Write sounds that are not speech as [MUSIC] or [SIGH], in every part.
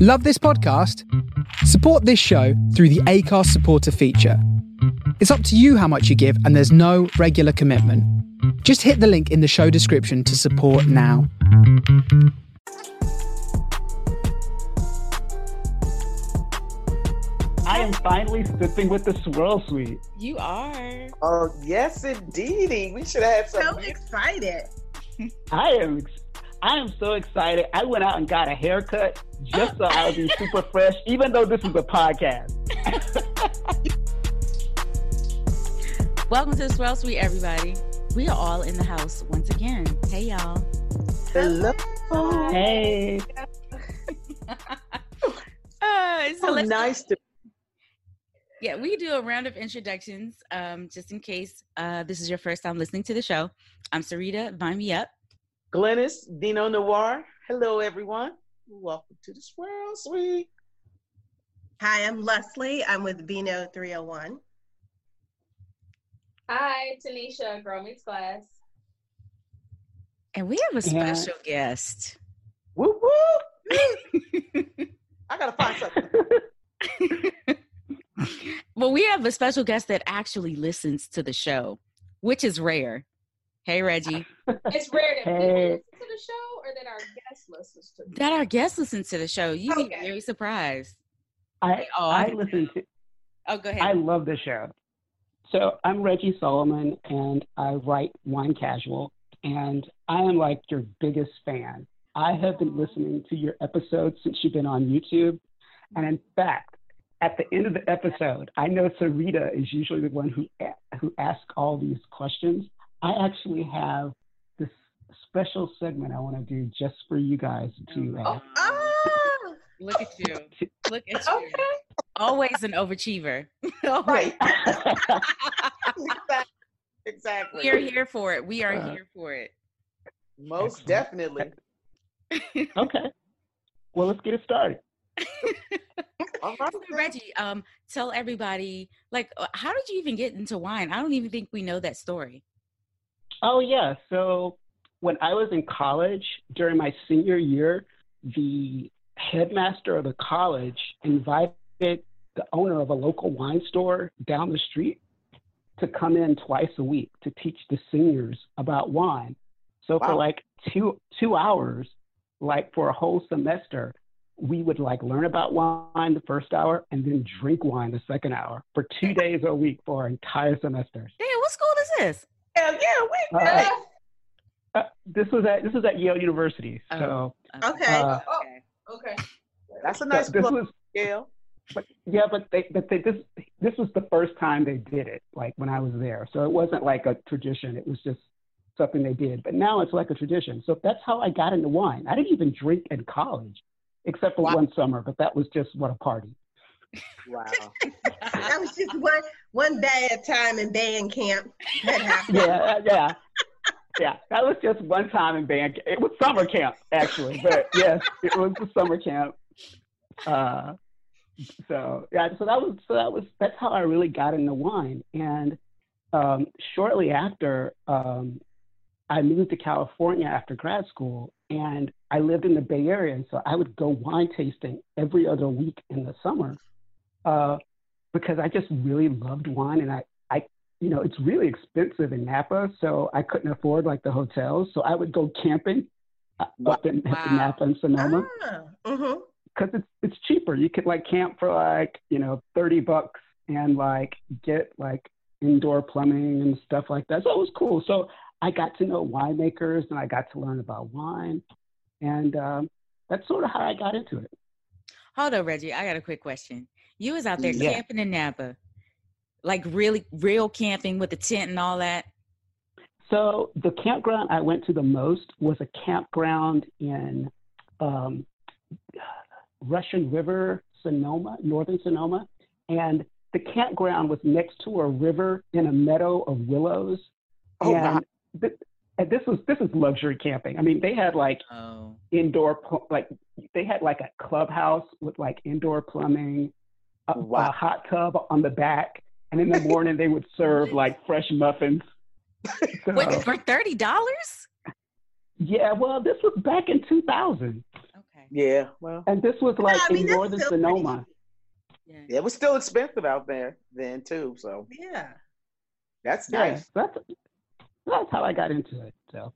Love this podcast? Support this show through the Acast supporter feature. It's up to you how much you give, and there's no regular commitment. Just hit the link in the show description to support now. I am finally sipping with the swirl suite. You are. Oh yes, indeedy. We should have some. So excited. I am ex- I am so excited. I went out and got a haircut just so I would be super [LAUGHS] fresh, even though this is a podcast. Welcome to the Swirl Suite, everybody. We are all in the house once again. Hey, y'all. Hello. Hey. [LAUGHS] Uh, so So let's nice to yeah, we do a round of introductions um, just in case uh, this is your first time listening to the show. I'm Sarita. Vine me up. Glynis Vino Noire. Hello, everyone. Welcome to the Swirl Suite. Hi, I'm Leslie. I'm with Vino 301. Hi, Tanisha, Girl Meets Glass. And we have a Yeah. special guest. Whoop whoop. [LAUGHS] I gotta find something. well, we have a special guest that actually listens to the show, which is rare. Hey, Reggie. It's rare that people listen to the show or that our guest listen to the That our guest listens to the show. You'd be very surprised. I Oh, I I- listen to Oh, go ahead. I love the show. So I'm Reggie Solomon and I write Wine Casual and I am like your biggest fan. I have been listening to your episodes since you've been on YouTube. And in fact, at the end of the episode, I know Sarita is usually the one who who asks all these questions. I actually have this special segment I want to do just for you guys to uh, Oh, Look at you. [LAUGHS] Look at you. Okay. Always an overachiever. [LAUGHS] right. [LAUGHS] exactly. we are here for it. We are Uh, here for it. Most Excellent. definitely. okay. Well, let's get it started. All right. So, Reggie, um, tell everybody, like, uh, how did you even get into wine? I don't even think we know that story. Oh yeah. So when I was in college during my senior year, the headmaster of the college invited the owner of a local wine store down the street to come in twice a week to teach the seniors about wine. So for like two two hours, like for a whole semester, we would like learn about wine the first hour and then drink wine the second hour for two days a week for our entire semester. Damn, what school is this? Hell yeah, we Uh, Yeah. Uh, this was at this was at Yale University. So Okay. uh, Oh, okay. That's a nice this plug, was Gail. but yeah, but they but they this this was the first time they did it, like when I was there. So it wasn't like a tradition. It was just something they did. But now it's like a tradition. So that's how I got into wine. I didn't even drink in college, except for Wow. one summer. But that was just what a party. Wow. [LAUGHS] That was just one one bad time in band camp. That happened. Yeah, uh, yeah. Yeah, that was just one time in band. ca- It was summer camp actually, but [LAUGHS] yes, it was the summer camp. Uh, so yeah, so that was so that was that's how I really got into wine. And um, shortly after, um, I moved to California after grad school, and I lived in the Bay Area, and so I would go wine tasting every other week in the summer uh, because I just really loved wine, and I I you know, it's really expensive in Napa, so I couldn't afford like the hotels. So I would go camping uh, up in, [LAUGHS] Wow. in Napa and Sonoma Ah, mm-hmm. because it's it's cheaper. You could like camp for like you know thirty bucks and like get like indoor plumbing and stuff like that. So it was cool. So I got to know winemakers and I got to learn about wine, and um, that's sort of how I got into it. Hold on, Reggie. I got a quick question. You was out there Yeah. camping in Napa, like really real camping with the tent and all that. So the campground I went to the most was a campground in um, Russian River, Sonoma, northern Sonoma, and the campground was next to a river in a meadow of willows. Oh, and, wow. th- and this was this is luxury camping. I mean, they had like Oh. indoor like they had like a clubhouse with like indoor plumbing, a, Wow. a hot tub on the back, and in the morning they would serve [LAUGHS] like fresh muffins. So, Wait, for thirty dollars? yeah, well, this was back in 2000, Okay. Yeah, well, and this was like I mean, in northern Sonoma. Yeah. it was still expensive out there then too. So Yeah. that's Yeah, nice. that's that's how I got into it. So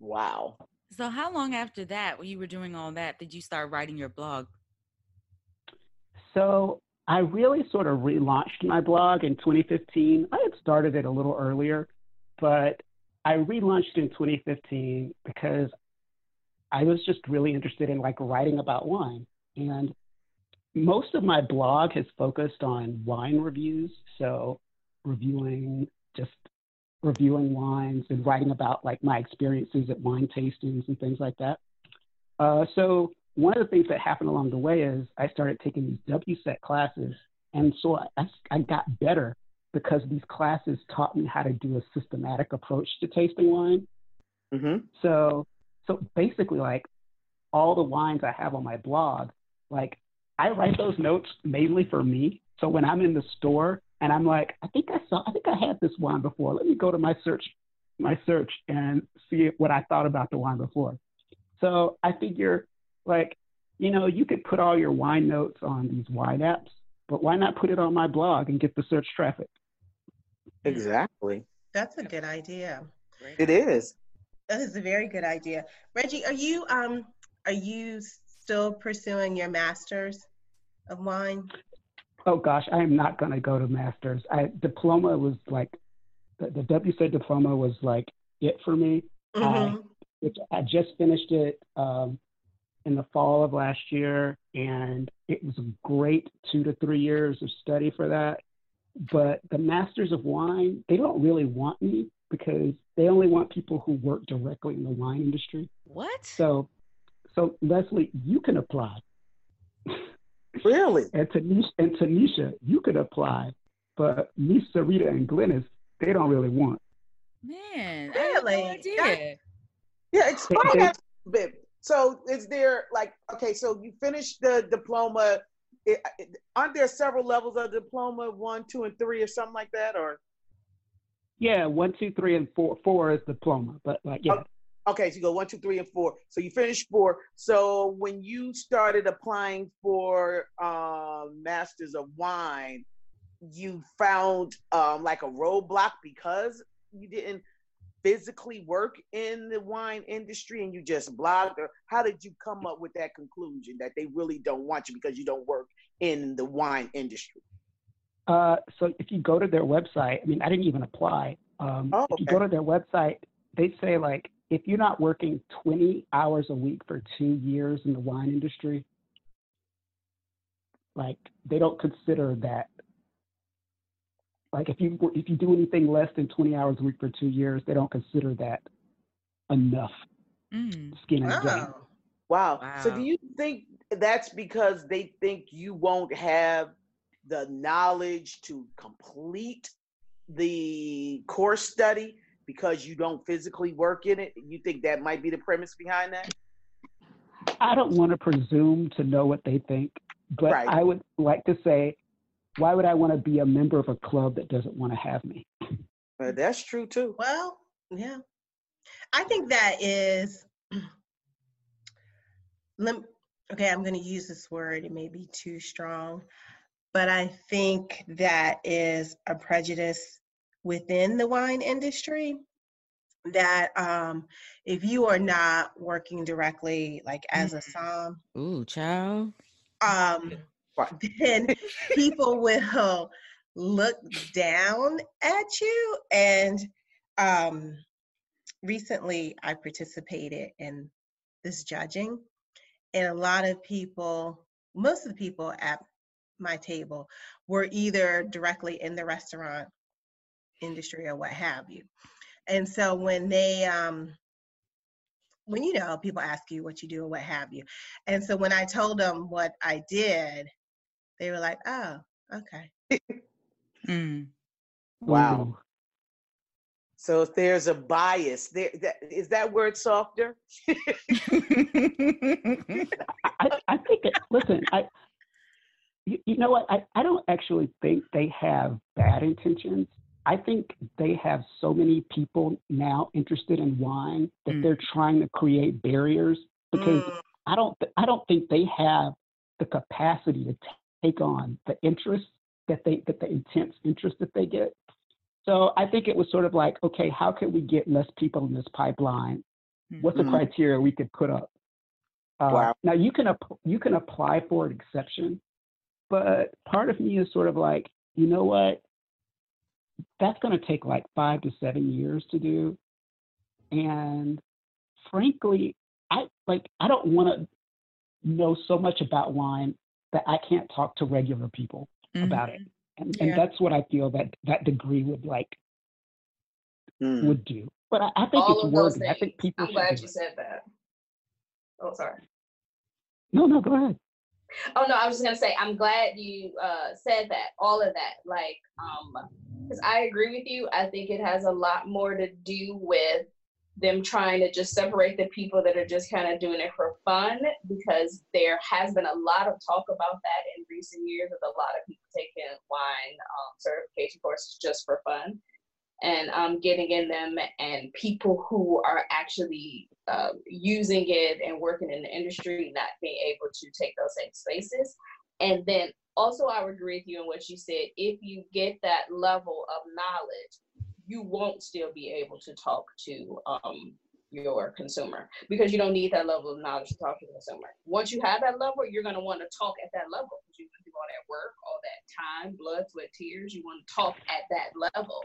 Wow. So how long after that, when you were doing all that, did you start writing your blog? So I really sort of relaunched my blog in 2015. I had started it a little earlier, but I relaunched in 2015 because I was just really interested in like writing about wine. And most of my blog has focused on wine reviews. So reviewing just reviewing wines and writing about like my experiences at wine tastings and things like that. Uh, so one of the things that happened along the way is I started taking these WSET classes, and so I, I got better because these classes taught me how to do a systematic approach to tasting wine. hmm So, so basically, like all the wines I have on my blog, like I write those notes mainly for me. So when I'm in the store and I'm like, I think I saw, I think I had this wine before. Let me go to my search, my search, and see what I thought about the wine before. So I figure, like, you know, you could put all your wine notes on these wine apps, but why not put it on my blog and get the search traffic? Exactly. That's a good idea. It is. That is a very good idea. Reggie, are you um are you still pursuing your masters of wine? Oh gosh, I am not going to go to masters. I diploma was like the, the WSET diploma was like it for me. Mhm. Which I just finished it um, in the fall of last year, and it was a great two to three years of study for that. But the masters of wine, they don't really want me because they only want people who work directly in the wine industry. What? So, so Leslie, you can apply. Really? [LAUGHS] And Tanisha, and Tanisha, you could apply, but me, Sarita, and Glynis, they don't really want. Man, I had no Really? idea. Yeah, explain They- that a bit. So is there like okay, so you finished the diploma. It, it- aren't there several levels of diploma? One, two, and three, or something like that? Or Yeah, one, two, three, and four. Four is diploma, but like, yeah, okay, so you go one, two, three, and four. So you finish four. So when you started applying for um, masters of wine, you found um, like a roadblock because you didn't physically work in the wine industry and you just blogged or how did you come up with that conclusion that they really don't want you because you don't work in the wine industry Uh, so if you go to their website, I mean, I didn't even apply. Um, Oh, If you go to their website, they say like, if you're not working 20 hours a week for two years in the wine industry, like they don't consider that. Like if you if you do anything less than 20 hours a week for two years, they don't consider that enough Mm. skin in the game. Wow. wow. so do you think that's because they think you won't have the knowledge to complete the course study because you don't physically work in it you think that might be the premise behind that I don't want to presume to know what they think, but Right. I would like to say, why would I want to be a member of a club that doesn't want to have me? Uh, that's true too Well, yeah. I think that is [CLEARS THROAT] lem- okay, I'm going to use this word. It may be too strong, but I think that is a prejudice within the wine industry that um, if you are not working directly, like as a som, Ooh, child. um, [LAUGHS] Then people will look down at you. And um, recently, I participated in this judging, and a lot of people, most of the people at my table, were either directly in the restaurant industry or what have you. And so when they um, when you know people ask you what you do or what have you. And so when I told them what I did, they were like, "Oh, okay." Mm. Wow. So if there's a bias, there that, is that word softer? I, I think, it, listen, I, you, you know what? I, I don't actually think they have bad intentions. I think they have so many people now interested in wine that Mm. they're trying to create barriers because Mm, I don't, th- I don't think they have the capacity to t- take on the interest that they, that the intense interest that they get. So I think it was sort of like, okay, how can we get less people in this pipeline? What's the Mhm. criteria we could put up? Uh, Wow. Now you can app- you can apply for an exception, but part of me is sort of like, you know what? That's going to take like five to seven years to do, and frankly, I like I don't want to know so much about wine that I can't talk to regular people about it, and, and that's what I feel that that degree would like Mm. would do. But I, I think All it's of those worthy. I think people. I'm glad you it. said that. Oh, sorry. No, no, go ahead. Oh no, I was just gonna say I'm glad you uh said that. All of that, like, um, because I agree with you. I think it has a lot more to do with them trying to just separate the people that are just kind of doing it for fun, because there has been a lot of talk about that in recent years with a lot of people taking wine um, certification courses just for fun. And um, getting in them and people who are actually uh, using it and working in the industry not being able to take those same spaces. And then also i would agree with you in what you said if you get that level of knowledge you won't still be able to talk to um, your consumer because you don't need that level of knowledge to talk to the consumer once you have that level you're going to want to talk at that level because you want to do all that work all that time blood sweat tears you want to talk at that level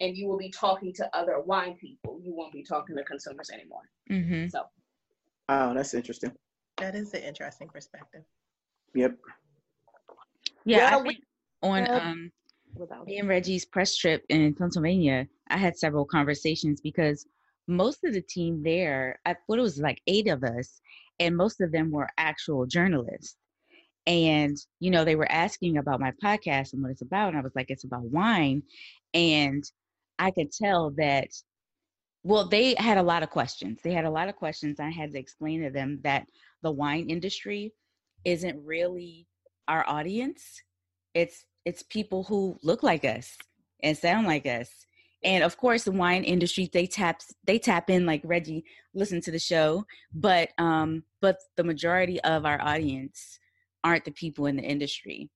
and you will be talking to other wine people. You won't be talking to consumers anymore. Mm-hmm. So Oh, that's interesting. that is an interesting perspective. Yep. Yeah, Well, I we on have- um without me and Reggie's press trip in Pennsylvania, I had several conversations because most of the team there, I thought it was like eight of us, and most of them were actual journalists. And, you know, they were asking about my podcast and what it's about. And I was like, it's about wine. And I could tell that, well, they had a lot of questions. They had a lot of questions. I had to explain to them that the wine industry isn't really our audience. It's it's people who look like us and sound like us. And of course, the wine industry they taps they tap in like Reggie listen to the show, but um, but the majority of our audience aren't the people in the industry.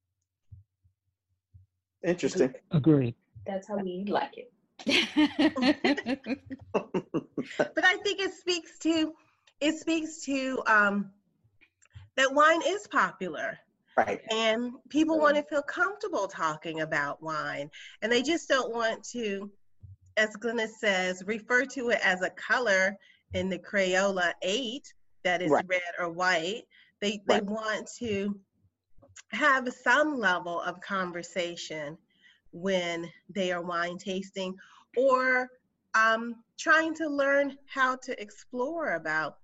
Interesting. Agreed. that's how we like it. [LAUGHS] [LAUGHS] But I think it speaks to it speaks to um, that wine is popular Right. and people want to feel comfortable talking about wine and they just don't want to as Glynis says refer to it as a color in the Crayola 8 that is Right. red or white they they want to have some level of conversation when they are wine tasting or um, trying to learn how to explore about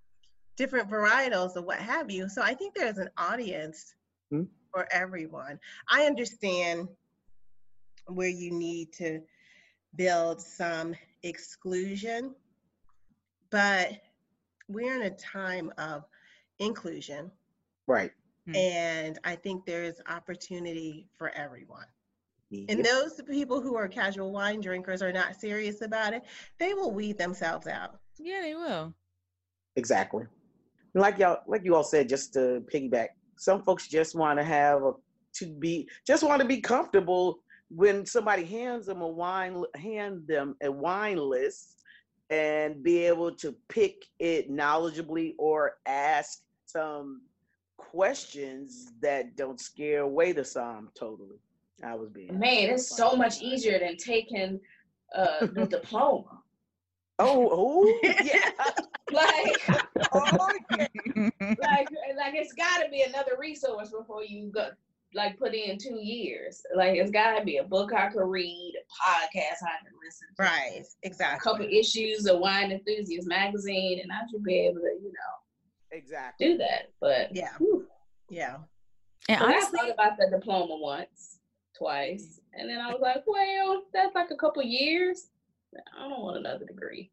different varietals or what have you. So I think there's an audience Hmm. for everyone. I understand where you need to build some exclusion, but we're in a time of inclusion, Right. Hmm. and I think there's opportunity for everyone. And those people who are casual wine drinkers are not serious about it, they will weed themselves out. yeah, they will. Exactly. Like y'all, like you all said, just to piggyback, some folks just want to have a to be just want to be comfortable when somebody hands them a wine hand them a wine list and be able to pick it knowledgeably or ask some questions that don't scare away the som totally. I was being Man, it's so much easier than taking uh, the [LAUGHS] diploma. Oh, [LAUGHS] oh, yeah. [LAUGHS] Like, [LAUGHS] Oh, yeah. like, like it's got to be another resource before you go like put in two years. Like it's gotta be a book I could read, a podcast I can listen to. Right, Exactly. A couple issues of Wine Enthusiast magazine, and I should be able to, you know, Exactly. do that. But Yeah. whew. Yeah. And But I thought about the diploma once, twice, and then I was like, well, that's like a couple years. I don't want another degree.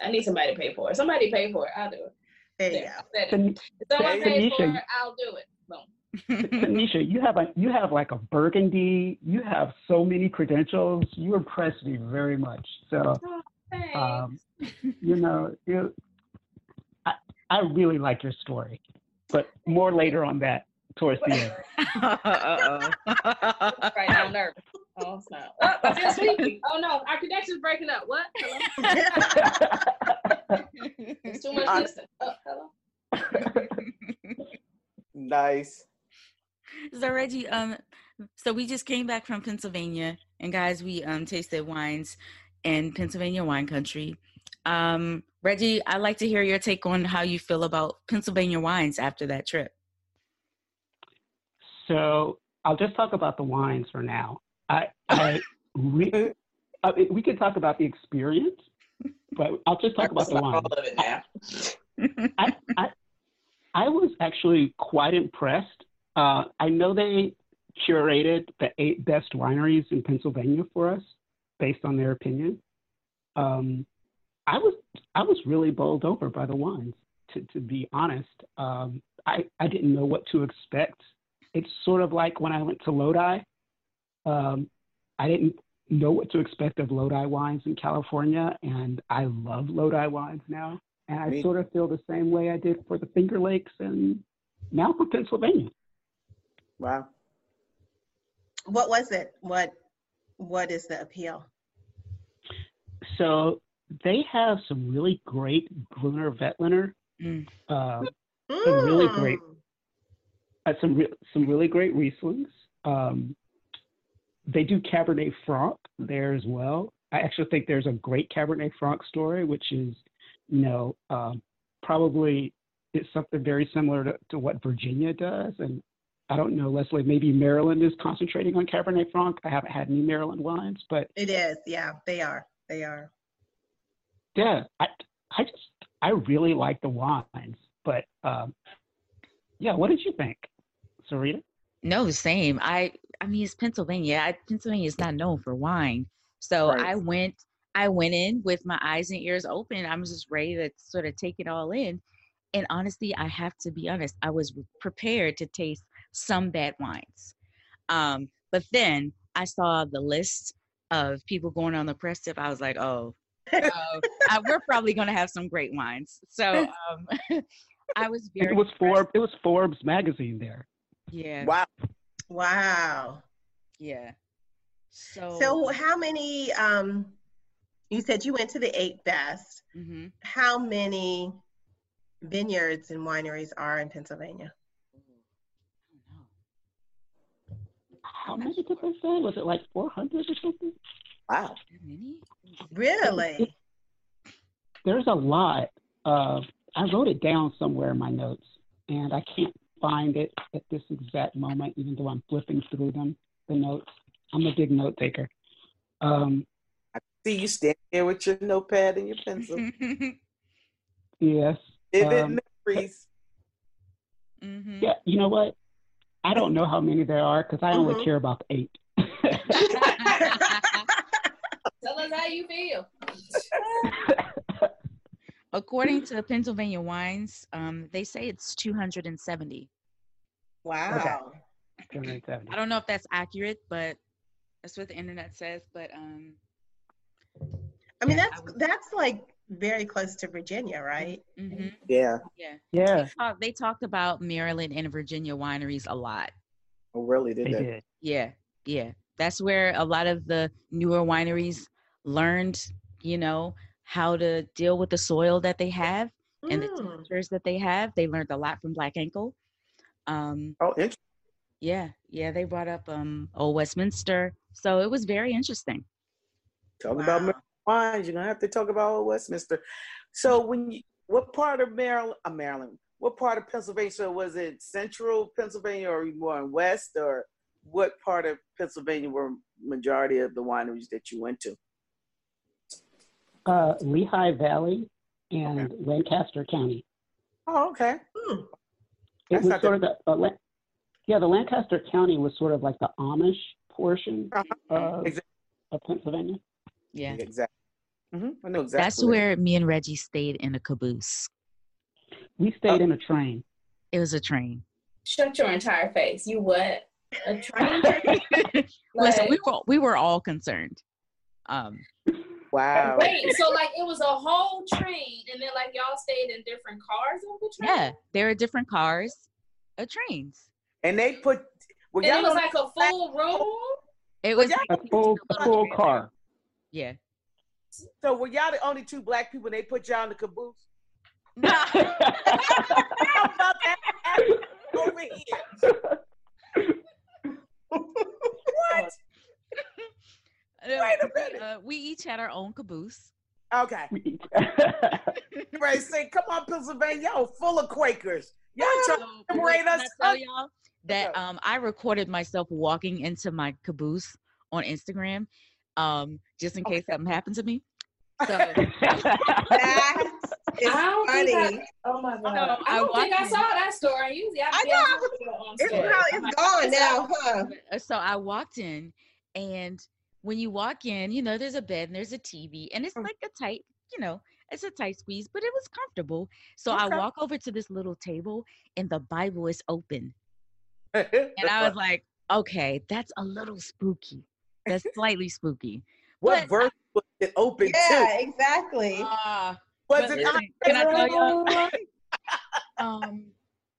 I need somebody to pay for it. Somebody pay for it. I'll do it. There you go. I said it. If someone pays for it, I'll do it. Boom. Tanisha, you have a you have like a burgundy. You have so many credentials. You impress me very much. So, Thanks. um, [LAUGHS] you know, you, I I really like your story, but more later on that towards the end. Uh-oh. [LAUGHS] right I'm nervous. Oh, snap. Oh, I feel sleepy. Oh, no. Our connection's breaking up. What? Hello? [LAUGHS] It's too much distance. Oh, hello? [LAUGHS] Nice. so Reggie, um, so we just came back from Pennsylvania, and guys, we um tasted wines in Pennsylvania wine country. Um, Reggie, I'd like to hear your take on how you feel about Pennsylvania wines after that trip. So I'll just talk about the wines for now. I, I re- uh, we could talk about the experience, but I'll just talk about the That's wines. all of it now. I, I, I was actually quite impressed. Uh, I know they curated the eight best wineries in Pennsylvania for us based on their opinion. Um, I was I was really bowled over by the wines. To to be honest, um, I I didn't know what to expect. It's sort of like when I went to Lodi. Um, I didn't know what to expect of Lodi wines in California, and I love Lodi wines now. And I Me- sort of feel the same way I did for the Finger Lakes and now for Pennsylvania. Wow. What was it? What What is the appeal? So they have some really great Gruner Veltliner, Mm. uh, They're really great. Mm. uh, some re- some really great Rieslings. Um, they do Cabernet Franc there as well. I actually think there's a great Cabernet Franc story, which is, you know, um, probably it's something very similar to, to what Virginia does. And I don't know, Leslie, maybe Maryland is concentrating on Cabernet Franc. I haven't had any Maryland wines, but It is. Yeah, they are. They are. yeah, I, I just, I really like the wines. But um, yeah, what did you think, Sarita? No, the same. I I mean it's Pennsylvania. I, Pennsylvania is not known for wine. So Right. I went I went in with my eyes and ears open. I was just ready to sort of take it all in. And honestly, I have to be honest, I was prepared to taste some bad wines. Um, but then I saw the list of people going on the press tip. I was like, oh, oh I, we're probably going to have some great wines. So [LAUGHS] um, [LAUGHS] I was very It was. Forbes. It was Forbes magazine there. Yeah, Wow. Wow. yeah. So, So, how many? Um, you said you went to the eight best. hmm How many vineyards and wineries are in Pennsylvania? How many did they say? Was it like 400 or something? Wow. Really? There's a lot. Uh, I wrote it down somewhere in my notes, and I can't find it at this exact moment, even though I'm flipping through them, the notes. I'm a big note taker. Um, See you standing there with your notepad and your pencil. [LAUGHS] yes. Vivid Um, memories. hmm Yeah, you know what? I don't know how many there are because I only Mhm. care about the eight. [LAUGHS] [LAUGHS] Tell us how you feel. According to Pennsylvania Wines, um, they say it's 270. Wow. 270. I don't know if that's accurate, but that's what the internet says. But um, I mean, Yeah, I that's would- that's like very close to Virginia, right? hmm Yeah. yeah, Yeah, they, talk, they talked about Maryland and Virginia wineries a lot. Oh, really? Did they they? did. Yeah, yeah, that's where a lot of the newer wineries learned, you know, how to deal with the soil that they have and the Mm. temperatures that they have. They learned a lot from Black Ankle. Um, Oh, interesting. Yeah, yeah, they brought up um Old Westminster, so it was very interesting. Talk about Wow. Maryland wines. You're gonna have to talk about Old Westminster. So, when you, what part of Maryland? Uh, Maryland. what part of Pennsylvania? Was it central Pennsylvania or more in west or what part of Pennsylvania were majority of the wineries that you went to? Uh, Lehigh Valley and Okay. Lancaster County. Oh, okay. Hmm. It That's was not sort of the, uh, Lan- yeah, the Lancaster County was sort of like the Amish portion Uh-huh. of, Exactly. of Pennsylvania. Yeah. Exactly. hmm I know exactly. That's where me and Reggie stayed in a caboose. We stayed in a train. It was a train. Shut your entire face. You what? A train? [LAUGHS] Listen, we were we were all concerned. Um, Wow. Wait, so like it was a whole train, and then like y'all stayed in different cars on the train? yeah, there are different cars, of trains. And they put. Well, And y'all it was like a full room? It was. A full, a full car. yeah. so were y'all the only two black people? They put y'all in the caboose. [LAUGHS] No. [LAUGHS] About that over here? [LAUGHS] what? Wait a minute. Uh, we each had our own caboose. Okay. [LAUGHS] [LAUGHS] Right. Say, come on, Pennsylvania. Y'all full of Quakers. Y'all trying So, to wait, separate can us? I tell y'all that um, I recorded myself walking into my caboose on Instagram, um, just in case something happened to me. So [LAUGHS] That is I don't think I- funny. Oh my god! No, I don't I think I watched saw that story. Usually, I, I be know, on I was- It's, story. probably, I'm gone now, huh? Uh, so I walked in, and when you walk in, you know, there's a bed and there's a TV, and it's Mm. like a tight, you know, it's a tight squeeze, but it was comfortable. So I walk over to this little table, and the Bible is open, and I was [LAUGHS] like, okay, that's a little spooky. That's [LAUGHS] slightly spooky. what but- verse was it open Yeah, to? exactly. Uh, Was it listen, can I tell y'all? [LAUGHS] um,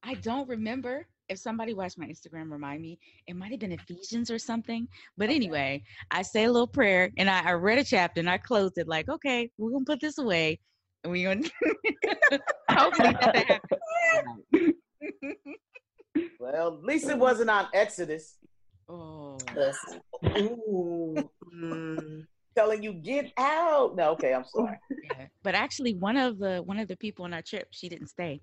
I don't remember. If somebody watched my Instagram, remind me. It might have been Ephesians or something. But anyway, I say a little prayer and I, I read a chapter and I closed it like, okay, we're gonna put this away. And we're gonna hopefully nothing happens. Well, at least it wasn't on Exodus oh. Ooh. Mm. telling you get out. No, okay, I'm sorry. yeah. But actually, one of the one of the people on our trip, she didn't stay.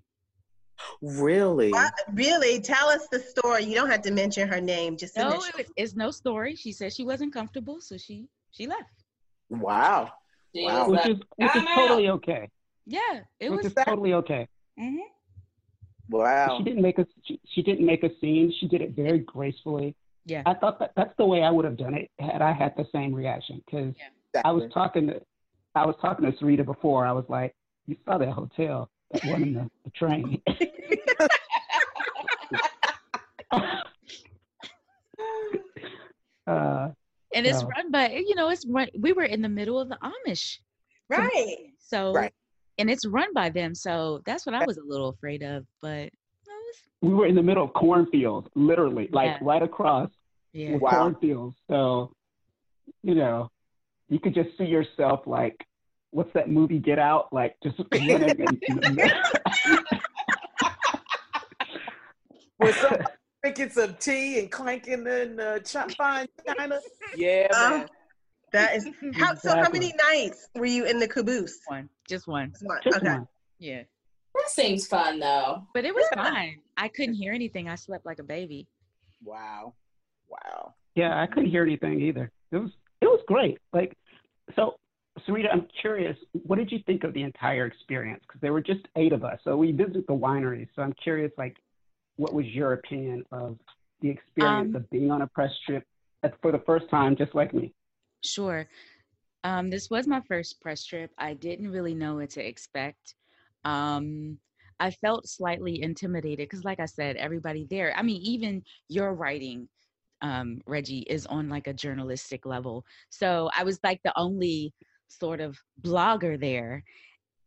Really? What? Really? Tell us the story. You don't have to mention her name. Just No, it was, it's no story. She said she wasn't comfortable, so she she left. Wow. She Wow. which is which is I'm out. totally okay. Yeah, it which was. is totally okay. Mm-hmm. Wow. She didn't make a she, she didn't make a scene. She did it very gracefully. Yeah. I thought that that's the way I would have done it had I had the same reaction. Because I was talking to I was talking to Sarita before. I was like, "You saw that hotel, that one in the, the train." [LAUGHS] uh, and it's No. run by you know it's run we were in the middle of the amish right. so Right. and it's run by them so that's what i was a little afraid of but no, it's, we were in the middle of cornfields, literally, like Yeah. right across yeah the Wow. cornfields. So, you know, you could just see yourself like, what's that movie Get Out? Like just running. in, in the middle. Was drinking some tea and clanking in uh, ch- fine china? Yeah, Um, man. That is how. So how many nights were you in the caboose? one just one Just one. Just Okay. one. yeah That seems fun though. but it was Yeah. fine i couldn't hear anything i slept like a baby Wow. Wow. Yeah, I couldn't hear anything either. It was it was great. Like, so Sarita, I'm curious, what did you think of the entire experience? Because there were just eight of us, so we visited the wineries. So I'm curious, like, what was your opinion of the experience Um, of being on a press trip at- for the first time, just like me? Sure. Um, this was my first press trip. I didn't really know what to expect. Um, I felt slightly intimidated because, like I said, everybody there, I mean, even your writing, um, Reggie, is on like a journalistic level. So I was like the only sort of blogger there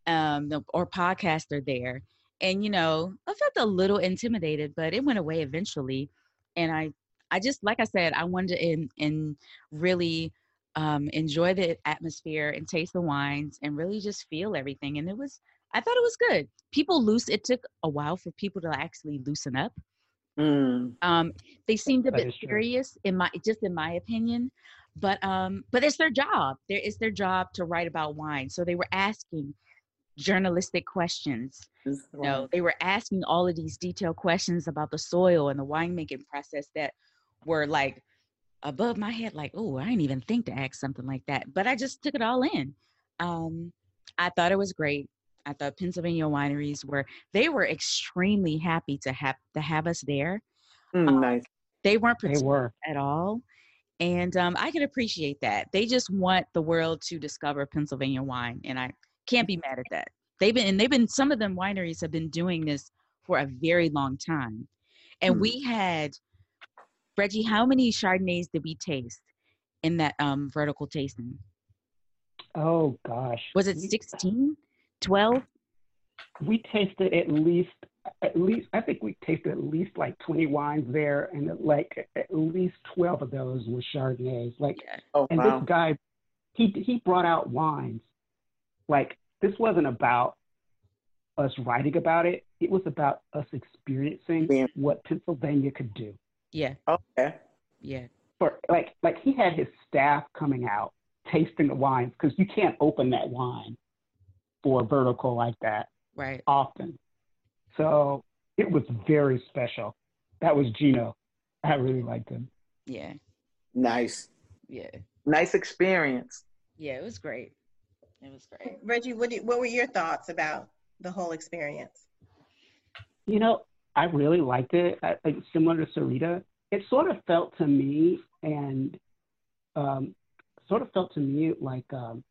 um, or podcaster there. And, you know, I felt a little intimidated, but it went away eventually. And I, I just, like I said, I wanted to in, in really um, enjoy the atmosphere and taste the wines and really just feel everything. And it was, I thought it was good. People loose. It took a while for people to actually loosen up. Mm. Um, they seemed a That bit serious in my, just in my opinion. But um, but it's their job. There it's their job to write about wine. So they were asking journalistic questions. You You know, they were asking all of these detailed questions about the soil and the winemaking process that were like above my head. Like, oh, I didn't even think to ask something like that, but I just took it all in. Um, I thought it was great. I thought Pennsylvania wineries were they were extremely happy to have to have us there. Mm, nice. They weren't They particular were. at all. And um, I can appreciate that. They just want the world to discover Pennsylvania wine, and I can't be mad at that. They've been and they've been some of them wineries have been doing this for a very long time. And Hmm. we had Reggie, how many Chardonnays did we taste in that um, vertical tasting? Oh gosh. Was it We- 16, 12? we tasted at least at least I think we tasted at least like 20 wines there, and like at least 12 of those were Chardonnays. Like, Yeah. Oh and wow. this guy, he he brought out wines. Like this wasn't about us writing about it. It was about us experiencing Yeah. what Pennsylvania could do. Yeah, Okay. yeah, For like like he had his staff coming out tasting the wines because you can't open that wine for a vertical like that right. often. So it was very special. That was Gino. I really liked him. Yeah, Nice. yeah, Nice experience. yeah. It was great. It was great. Reggie, what, do, what were your thoughts about the whole experience? You know, I really liked it. I, like similar to Sarita, it sort of felt to me and um, sort of felt to me like um,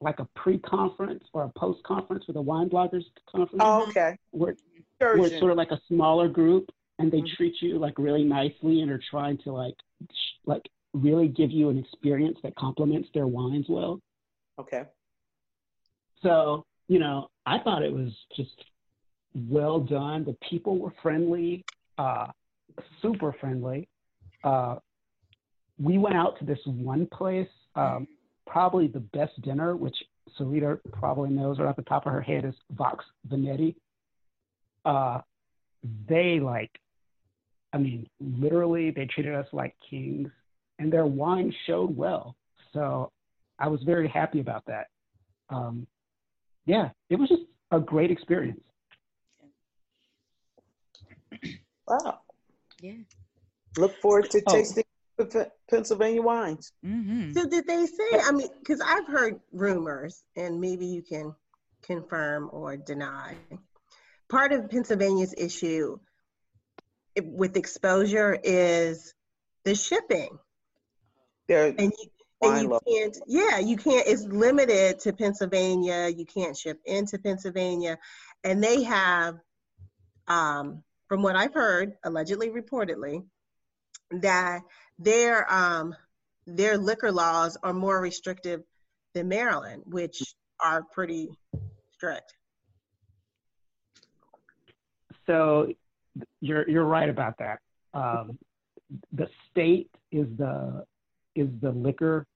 like a pre-conference or a post-conference with a wine bloggers conference, Oh, okay. where, where it's Excursion. sort of like a smaller group and they Mhm. treat you like really nicely and are trying to like sh- like really give you an experience that complements their wines well. Okay. So, you know, I thought it was just well done. The people were friendly, uh, super friendly. Uh, we went out to this one place, um, probably the best dinner, which Sarita probably knows right off the top of her head is Vox Venetti. Uh, they like, I mean, literally, they treated us like kings, and their wine showed well. So I was very happy about that. Um, yeah, it was just a great experience. Wow. Yeah. Look forward to Oh. tasting the Pe- Pennsylvania wines. Mm-hmm. So did they say, I mean, because I've heard rumors, and maybe you can confirm or deny. Part of Pennsylvania's issue with exposure is the shipping. They're And you, and you can't, yeah, you can't, it's limited to Pennsylvania. You can't ship into Pennsylvania. And they have, um, from what I've heard, allegedly reportedly, that their um, their liquor laws are more restrictive than Maryland, which are pretty strict. So you're you're right about that. Um, the state is the is the liquor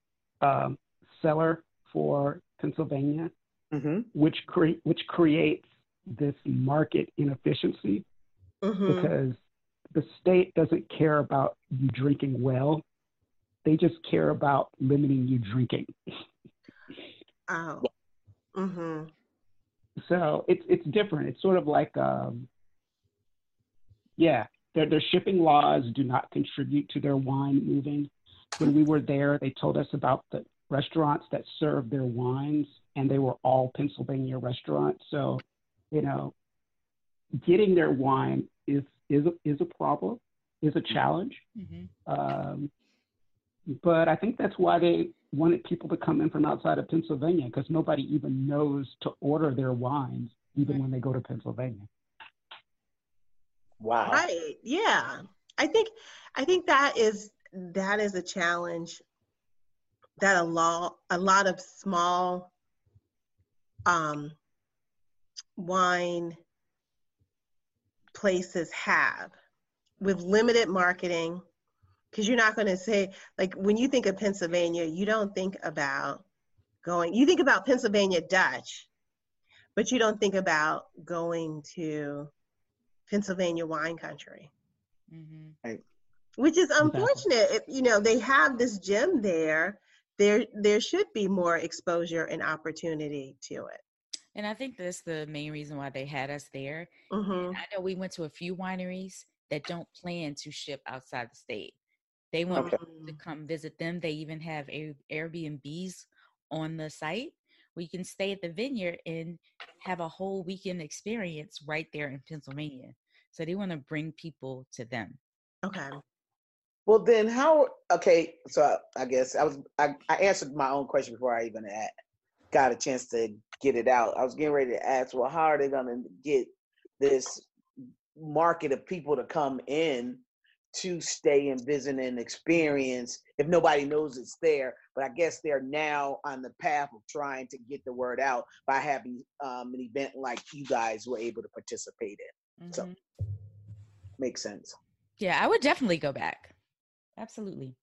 um, seller for Pennsylvania, hmm which cre- which creates this market inefficiency Mhm. because the state doesn't care about you drinking well; they just care about limiting you drinking. [LAUGHS] Oh. Mm-hmm. So it's it's different. It's sort of like um, yeah, their their shipping laws do not contribute to their wine moving. When we were there, they told us about the restaurants that serve their wines, and they were all Pennsylvania restaurants. So, you know, getting their wine is is a, is a problem, is a challenge. Mm-hmm. Um, but I think that's why they wanted people to come in from outside of Pennsylvania because nobody even knows to order their wines even when they go to Pennsylvania. Wow. Right. Yeah. I think I think that is that is a challenge that a lot a lot of small um wine places have with limited marketing because you're not going to say like when you think of Pennsylvania you don't think about going you think about Pennsylvania Dutch but you don't think about going to Pennsylvania wine country, Mm-hmm. which is Exactly. unfortunate. If, you know, they have this gem there. There, there should be more exposure and opportunity to it. And I think that's the main reason why they had us there. Mhm. I know we went to a few wineries that don't plan to ship outside the state. They want Okay. people to come visit them. They even have Air- Airbnbs on the site where you can stay at the vineyard and have a whole weekend experience right there in Pennsylvania. So they want to bring people to them. Okay. Well, then how? Okay, so I guess I was I, I answered my own question before I even got a chance to get it out. I was getting ready to ask, well, how are they going to get this market of people to come in to stay and visit and experience if nobody knows it's there? But I guess they're now on the path of trying to get the word out by having um, an event like you guys were able to participate in. So- Mhm. Makes sense. Yeah, I would definitely go back. Absolutely.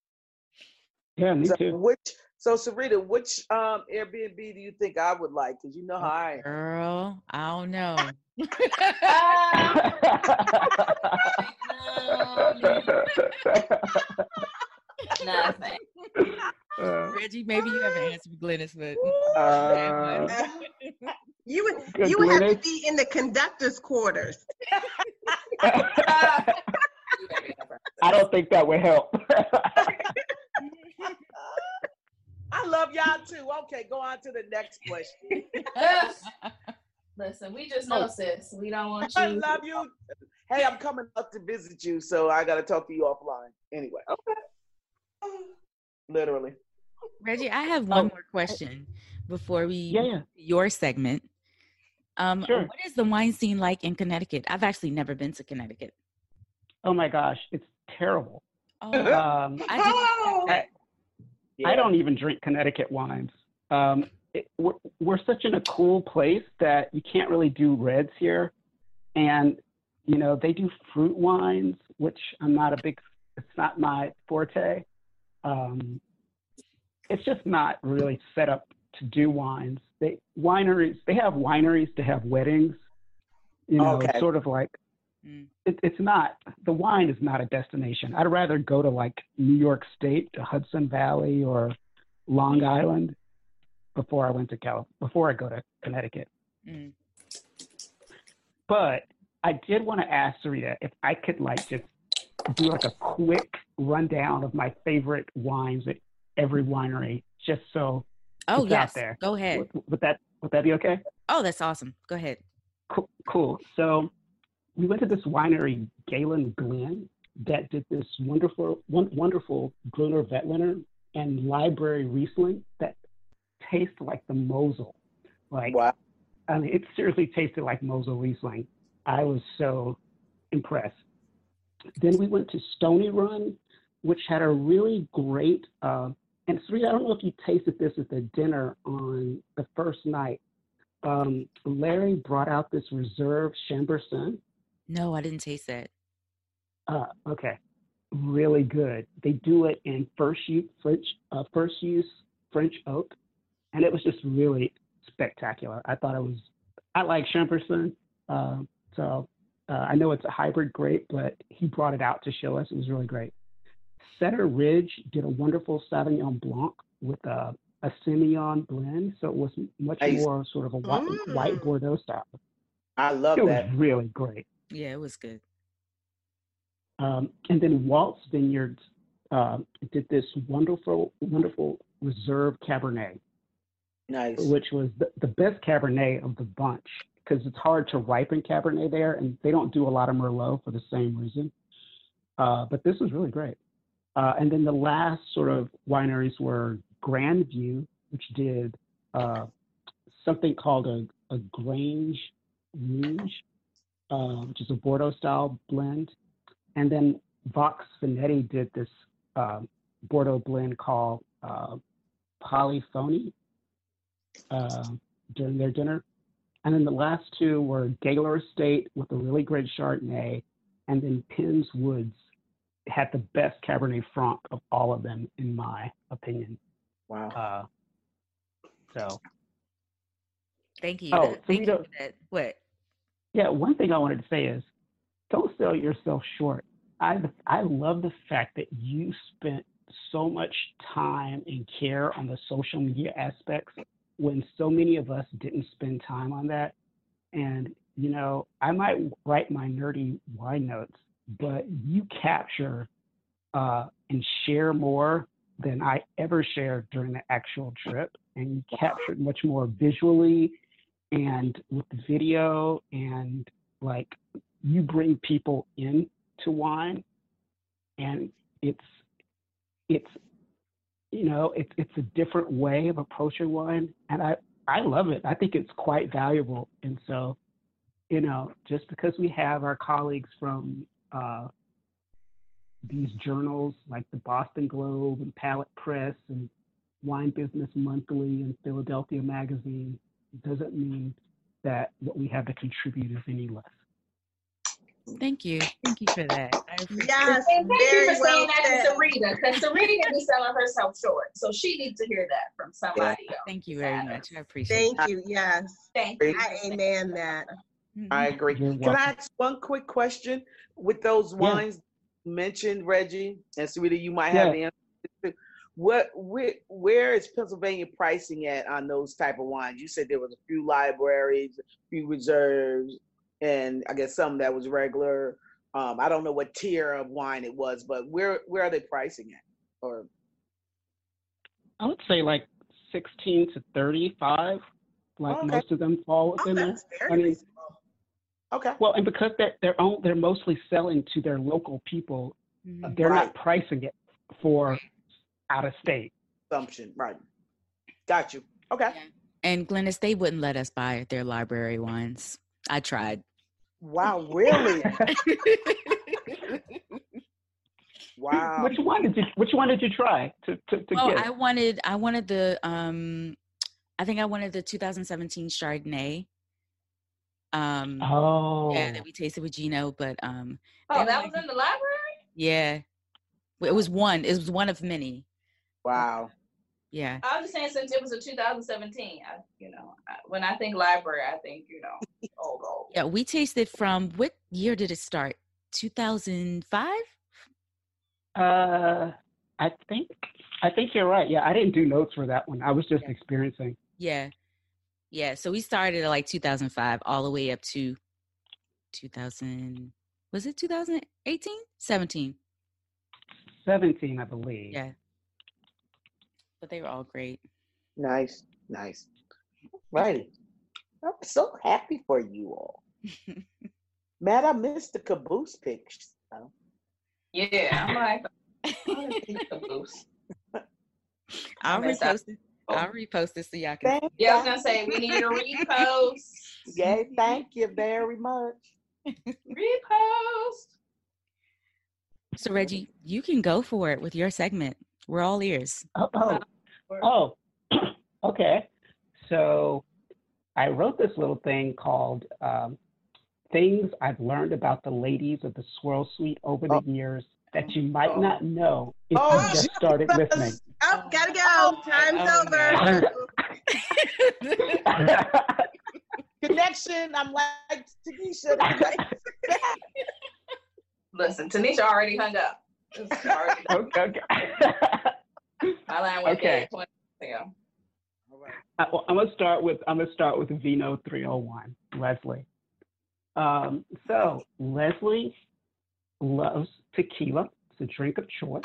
Yeah, me So too. which so Sarita, which um Airbnb do you think I would like? Because you know how I am. Girl, I don't know. Nothing. [LAUGHS] Uh, Reggie, maybe you have an answer for Glynis, but [LAUGHS] uh, You would you would have to be in the conductor's quarters. [LAUGHS] I don't think that would help. I love y'all too. Okay, go on to the next question. [LAUGHS] [LAUGHS] Listen, we just know, Oh. sis. We don't want you. I love you. Hey, I'm coming up to visit you, so I gotta talk to you offline. Anyway. Okay. Literally. Reggie, I have one Oh, more question before we yeah, yeah. your segment. Um, Sure. What is the wine scene like in Connecticut? I've actually never been to Connecticut. Oh my gosh, it's terrible. Oh, Um, I didn't Expect I don't even drink Connecticut wines. Um, it, we're, we're such in a cool place that you can't really do reds here. And, you know, they do fruit wines, which I'm not a big, it's not my forte. Um, it's just not really set up to do wines. They wineries, they have wineries to have weddings. You know, Okay. it's sort of like Mm. it, it's not the wine is not a destination. I'd rather go to like New York State, to Hudson Valley, or Long Island before I went to Cal before I go to Connecticut. Mm. But I did want to ask Sarita if I could like just do like a quick rundown of my favorite wines at every winery, just so Oh It's out there. go ahead. would, would that would that be okay? Oh, that's awesome. Go ahead. Cool. cool. So we went to this winery, Galen Glen, that did this wonderful, one, wonderful Gruner Veltliner and Library Riesling that tastes like the Mosel. Like, Wow. I mean, it seriously tasted like Mosel Riesling. I was so impressed. Then we went to Stony Run, which had a really great, uh, and Sri, I don't know if you tasted this at the dinner on the first night. Um, Larry brought out this reserve Chambourcin. No, I didn't taste it. Uh, okay, really good. They do it in first use French, uh, first use French oak, and it was just really spectacular. I thought it was. I like Chambourcin, uh, so uh, I know it's a hybrid grape, but he brought it out to show us. It was really great. Setter Ridge did a wonderful Sauvignon Blanc with a, a Semillon blend, so it was much Nice. more sort of a white, white Mm. Bordeaux style. I love It was that. really great. Yeah, it was good. Um, and then Waltz Vineyards uh, did this wonderful, wonderful reserve Cabernet, Nice. which was the, the best Cabernet of the bunch because it's hard to ripen Cabernet there, and they don't do a lot of Merlot for the same reason. Uh, but this was really great. Uh, and then the last sort of wineries were Grandview, which did uh, something called a, a Grange Rouge, uh, which is a Bordeaux style blend. And then Vox Vineti did this um, Bordeaux blend called uh, Polyphony uh, during their dinner. And then the last two were Galer Estate with a really great Chardonnay, and then Penn's Woods had the best Cabernet Franc of all of them, in my opinion. Wow. Uh, so, Thank you. Oh, that- thank you Sarita- that. What? Yeah, one thing I wanted to say is don't sell yourself short. I, I love the fact that you spent so much time and care on the social media aspects when so many of us didn't spend time on that. And, you know, I might write my nerdy wine notes, but you capture uh, and share more than I ever shared during the actual trip. And you captured much more visually and with the video and like you bring people in to wine and it's it's you know it's it's a different way of approaching wine and i i love it. I think it's quite valuable and so you know just because we have our colleagues from uh, these journals like the boston globe and palate press and wine business monthly and philadelphia magazine doesn't mean that what we have to contribute is any less Thank you. Thank you for that. I Yes, And thank you very for well saying that said. to Sarita, because Sarita is selling herself short. So she needs to hear that from somebody else. Thank you very much. I appreciate Thank you. Yes, Thank you. I amen that. Mm-hmm. I agree. You're Can welcome. I ask one quick question? With those wines mentioned, Reggie and Sarita, you might have the answer. to. What, where, where is Pennsylvania pricing at on those type of wines? You said there was a few libraries, a few reserves, and I guess some that was regular. Um, I don't know what tier of wine it was, but where where are they pricing at? Or I would say like 16 to 35. Like Okay. most of them fall Oh, within there. that's very I mean- okay, Well, and because they're they're own, they're mostly selling to their local people, Mhm. they're Right. not pricing it for out of state. assumption, right? Got you. Okay. And Glynis, they wouldn't let us buy their library wines. I tried. Wow, really? [LAUGHS] Wow. Which one did you Which one did you try to to, to well, get? I wanted I wanted the um I think I wanted the 2017 Chardonnay. Um oh, yeah, that we tasted with Gino, but um Oh, that might was in the library? yeah. It was one. It was one of many. Wow. Yeah. I was just saying since it was a 2017, I, you know, I, when I think library, I think, you know, [LAUGHS] old, old. Yeah, we tasted from what year did it start? 2005? uh, I think I think you're right. Yeah, I didn't do notes for that one. I was just Yeah. experiencing. Yeah. Yeah, so we started at like 2005 all the way up to 2000 was it 2018? 17. 17, I believe. Yeah. But they were all great. Nice. Nice. Righty. I'm so happy for you all. [LAUGHS] Matt, I missed the caboose pictures. though. Yeah, I'm like, [LAUGHS] I didn't think the boost. I'll repost it. Oh. I'll repost it so y'all can Thank Yeah, I was gonna say we need a repost. [LAUGHS] Yeah, thank you very much. Repost. So Reggie, you can go for it with your segment. We're all ears. Oh, oh, oh. [CLEARS THROAT] okay. So I wrote this little thing called um, "Things I've Learned About the Ladies of the Swirl Suite over the Oh. years that you might not know if Oh, you just started listening." Oh, gotta go. Time's Oh, over. [LAUGHS] Connection. I'm like Tanisha. [LAUGHS] Listen, Tanisha already hung up. [LAUGHS] Okay. okay. [LAUGHS] My line went Okay. dead 20 minutes ago. All right. I, well, I'm gonna start with I'm gonna start with Vino 301, Leslie. Um, so Leslie loves tequila. It's a drink of choice.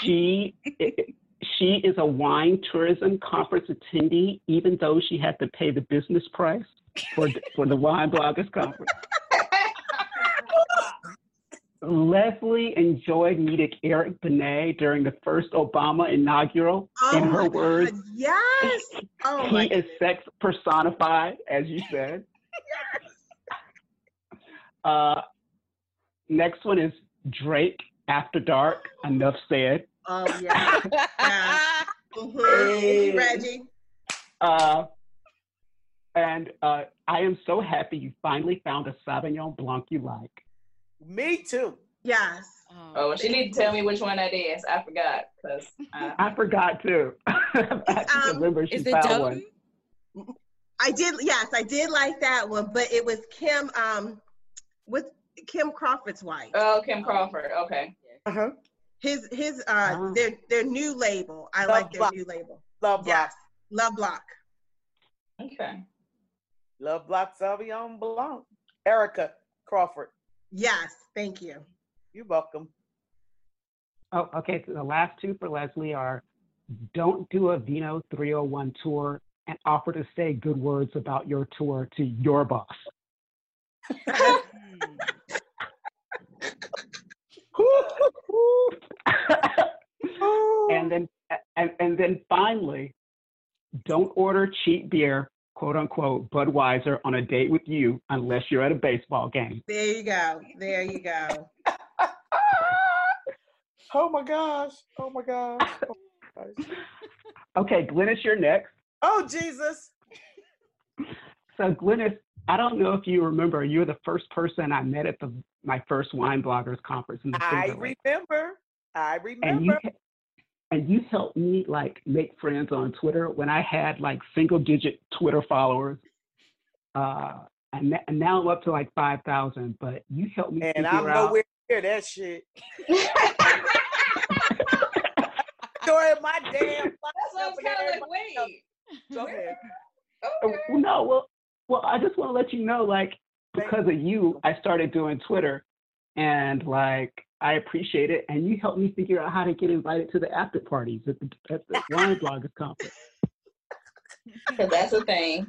She she is a wine tourism conference attendee, even though she had to pay the business price for for the wine bloggers conference. Leslie enjoyed meeting Eric Benet during the first Obama inaugural. Oh In her words, God, Yes. [LAUGHS] Oh he is sex personified, as you said. [LAUGHS] yes. Uh, next one is Drake After Dark. Enough said. Oh yeah. [LAUGHS] yeah. Mhm. Hey. Reggie. Uh, and uh, I am so happy you finally found a Sauvignon Blanc you like. Me too. Yes. Oh, she need to tell me which one that is. I forgot because [LAUGHS] I forgot too. [LAUGHS] I just Um, remember she Is it found one. I did. Yes, I did like that one, but it was Kim. Um, with Kim Crawford's wife. oh Kim Crawford. Okay. Uh-huh. His his uh Ah. their their new label. I Love like their Block. new label. Love Yes. Love Block. Okay. Love Block Sauvignon Blanc. Erica Crawford. Yes, thank you. You're welcome. Oh, okay. So the last two for Leslie are don't do a Vino 301 tour and offer to say good words about your tour to your boss. [LAUGHS] [LAUGHS] and then and, and then finally, don't order cheap beer, quote unquote, Budweiser on a date with you unless you're at a baseball game. There you go. There you go. [LAUGHS] oh my gosh. Oh my gosh. Oh my gosh. Okay, Glynis, you're next. Oh Jesus. So Glynis, I don't know if you remember, you were the first person I met at the my first wine bloggers conference in the I Finger Lakes. remember. I and you remember. And you helped me like make friends on Twitter when I had like single digit Twitter followers. Uh, and, and now I'm up to like five thousand. But you helped me And I'm out. nowhere near that shit. [LAUGHS] During my damn life. [LAUGHS] That's what I was kind of like, wait. Go ahead. [LAUGHS] Well, no, well, well, I just want to let you know, like, because of you, I started doing Twitter, and like, I appreciate it, and you helped me figure out how to get invited to the after parties at the at the [LAUGHS] wine bloggers conference. Because that's a thing.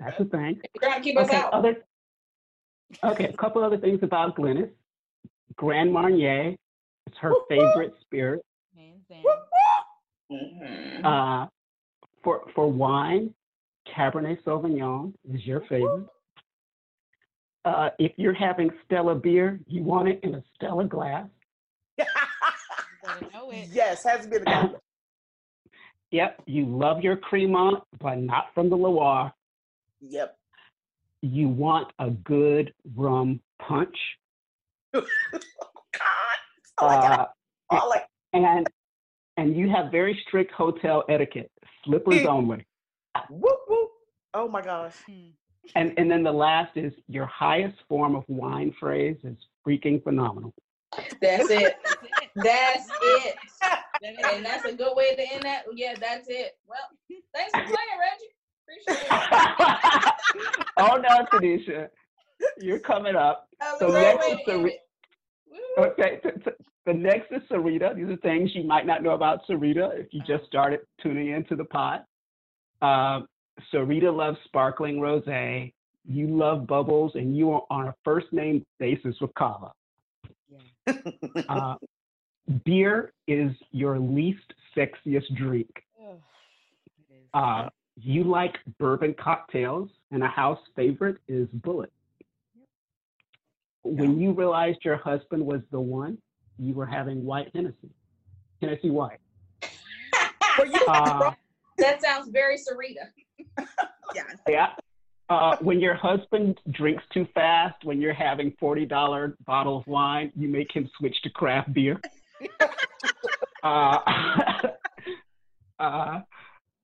That's the thing. You're trying to keep us Okay, out. other. Okay, a couple other things about Glynis. Grand Marnier is her Whoop, whoop. favorite spirit. Hands down. Mhm. Uh, for for wine, Cabernet Sauvignon is your favorite. Uh, if you're having Stella beer, you want it in a Stella glass. You better know it. yes, has been a [LAUGHS] Yep, you love your Cremant, but not from the Loire. Yep. You want a good rum punch. [LAUGHS] God. Oh, I got Uh, all like and and you have very strict hotel etiquette, slippers [LAUGHS] only. whoop whoop. Oh my gosh. And and then the last is your highest form of wine phrase is freaking phenomenal. That's it. [LAUGHS] That's it. That's it. [LAUGHS] That is And that's a good way to end that. Yeah, that's it. Well, thanks for playing, Reggie. Appreciate it. [LAUGHS] oh no, Tanisha, you're coming up. So next is to the end re- it. Woo. Okay, t- t- the next is Sarita. These are things you might not know about Sarita if you just started tuning into the pod. Um, Sarita loves sparkling rosé. You love bubbles, and you are on a first name basis with Cava. Uh, beer is your least sexiest drink. Uh, you like bourbon cocktails, and a house favorite is Bulleit. When you realized your husband was the one, you were having white Hennessy. Tennessee White. [LAUGHS] Uh, [LAUGHS] That sounds very Sarita. [LAUGHS] Yes. yeah. Uh, when your husband drinks too fast, when you're having $40 bottle of wine, you make him switch to craft beer. [LAUGHS] uh, [LAUGHS] uh,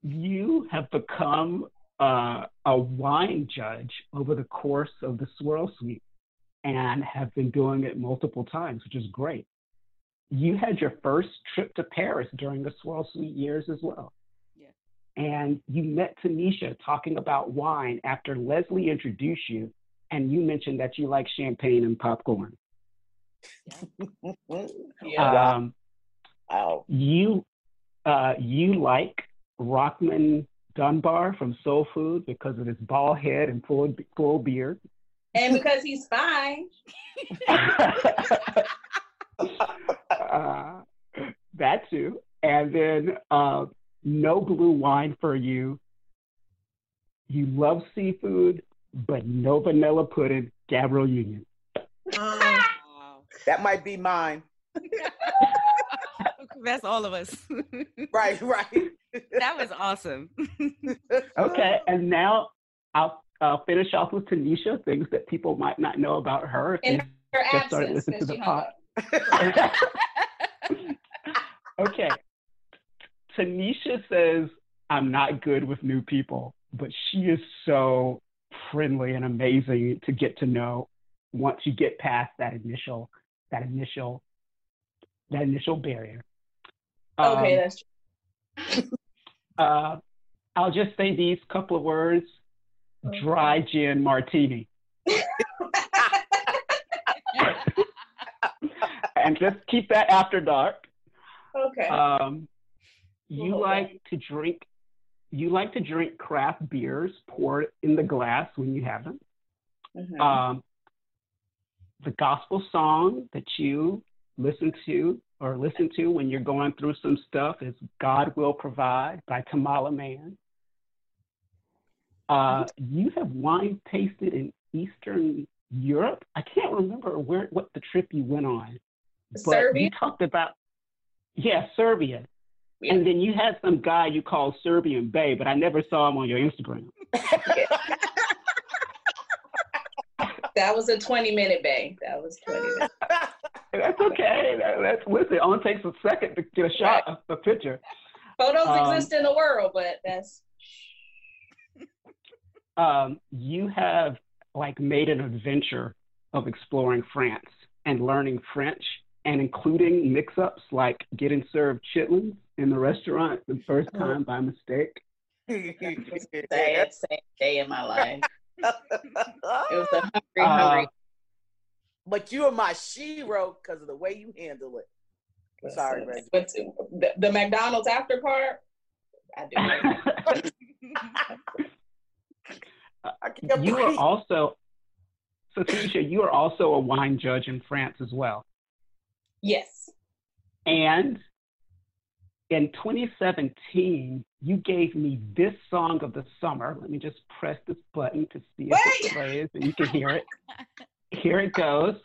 you have become uh, a wine judge over the course of the Swirl Suite and have been doing it multiple times, which is great. You had your first trip to Paris during the Swirl Suite years as well. Yeah. And you met Tanisha talking about wine after Leslie introduced you, and you mentioned that you like champagne and popcorn. [LAUGHS] Yeah. Um, wow. you uh, you like Rockmond Dunbar from Soul Food because of his bald head and full full beard. and because he's fine. [LAUGHS] uh, that too, and then uh, no blue wine for you. You love seafood, but no vanilla pudding. Gabrielle Union. Um, Wow. That might be mine. [LAUGHS] That's all of us. [LAUGHS] Right, right. that was awesome. [LAUGHS] Okay, and now I'll I'll finish off with Tanisha. Things that people might not know about her. if In they her just started absence, listening to the she pod. okay. Tanisha says, I'm not good with new people, but she is so friendly and amazing to get to know once you get past that initial that initial that initial barrier. Okay, Um, that's true. [LAUGHS] uh, I'll just say these couple of words: dry gin martini. [LAUGHS] [LAUGHS] and just keep that after dark. Okay. Um, you like to drink. You like to drink craft beers poured in the glass when you have them. Mhm. Um, the gospel song that you listen to or listen to when you're going through some stuff is "God Will Provide" by Tamela Mann. Uh, you have wine tasted in Eastern Europe. I can't remember where what the trip you went on, but Serbia? you talked about yeah Serbia, Yeah. and then you had some guy you called Serbian Bay, but I never saw him on your Instagram. [LAUGHS] That was a 20 minute bay. That was 20 minutes. [LAUGHS] That's okay. That, that's listen. It only takes a second to get a shot of a picture. Photos Um, exist in the world, but that's [LAUGHS] Um, you have like made an adventure of exploring France and learning French, and including mix-ups like getting served chitlins in the restaurant the first time by mistake. [LAUGHS] sad, sad day in my life. [LAUGHS] It was a hungry, Uh, hungry. but you are my shero because of the way you handle it. Sorry, Reggie. But the, the McDonald's after part, I do. [LAUGHS] I you are also, so Tanisha, you are also a wine judge in France as well. Yes. And in 2017, you gave me this song of the summer. Let me just press this button to see if it plays and you can hear it. Here it goes.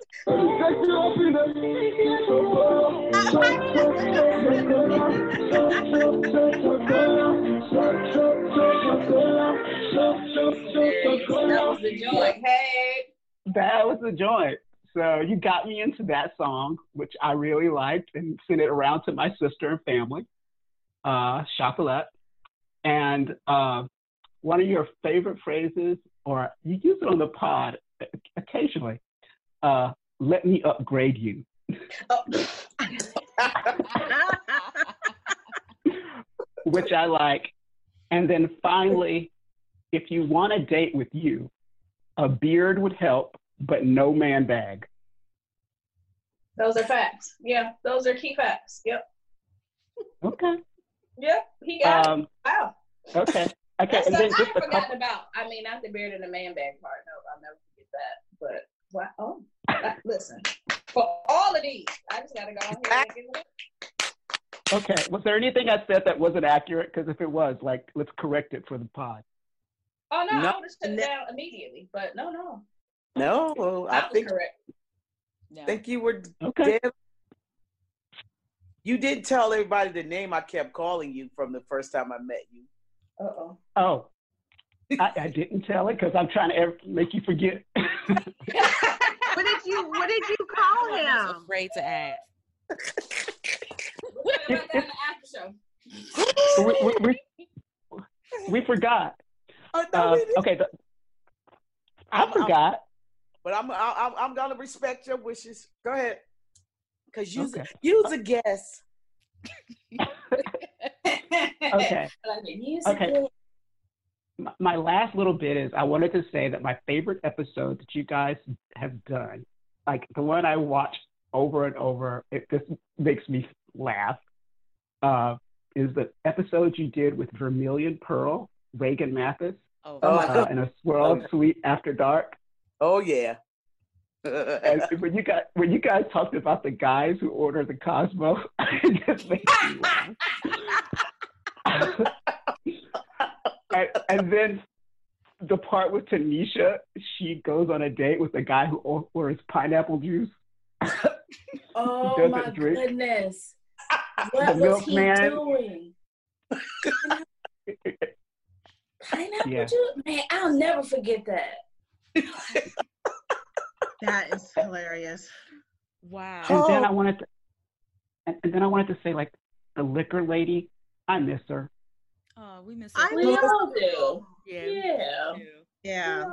That was the joint. Hey. That was the joint. So you got me into that song, which I really liked, and sent it around to my sister and family, uh, Chocolate. And uh, one of your favorite phrases, or you use it on the pod occasionally, uh, let me upgrade you. Oh. [LAUGHS] which I like. And then finally, if you want a date with you, a beard would help, but no man bag. Those are facts. Yeah, those are key facts. Yep. Okay. Yep. He got it. Um, Wow. okay. [LAUGHS] Okay. And then I just ain't forgotten about. I mean, not the beard and the man bag part. No, I'll never forget that. But what? Oh, I- [LAUGHS] listen. For all of these, I just gotta go ahead and give it up. Okay. Was there anything I said that wasn't accurate? Because if it was, like, let's correct it for the pod. Oh no, No, I would have shut it down immediately. But no, no, No, I think correct. No. think you were Okay. dead. You did tell everybody the name I kept calling you from the first time I met you. Uh oh. Oh. I, I didn't tell it because I'm trying to ev- make you forget. [LAUGHS] What did you What did you call I was him? afraid to ask. We'll about that after show. we, we, we, we forgot. Oh, no, Uh, okay. The, I I'm- I'm- forgot. But I'm I'm I'm gonna respect your wishes. Go ahead, cause you's Okay. you's a guest. Okay. [LAUGHS] Like the music. Okay. my- my last little bit is I wanted to say that my favorite episode that you guys have done, like the one I watched over and over, it just makes me laugh, uh, is the episode you did with Vermilion Pearl, Reagan Mathis, Oh, Oh, uh, in a swirl Oh. suite after dark. Oh yeah. And when you guys when you guys talked about the guys who order the Cosmo, [LAUGHS] it just makes me laugh. [LAUGHS] and, and then the part with Tanisha, she goes on a date with a guy who orders pineapple juice. [LAUGHS] Oh my drink. goodness. The What was he milkman. doing? Pineapple Yeah. juice? Man, I'll never forget that. That is hilarious. Wow. And then Oh. I wanted to, and, and then I wanted to say like the liquor lady, I miss her. Oh, we miss I her. We miss all do. Yeah. Yeah. do. Yeah.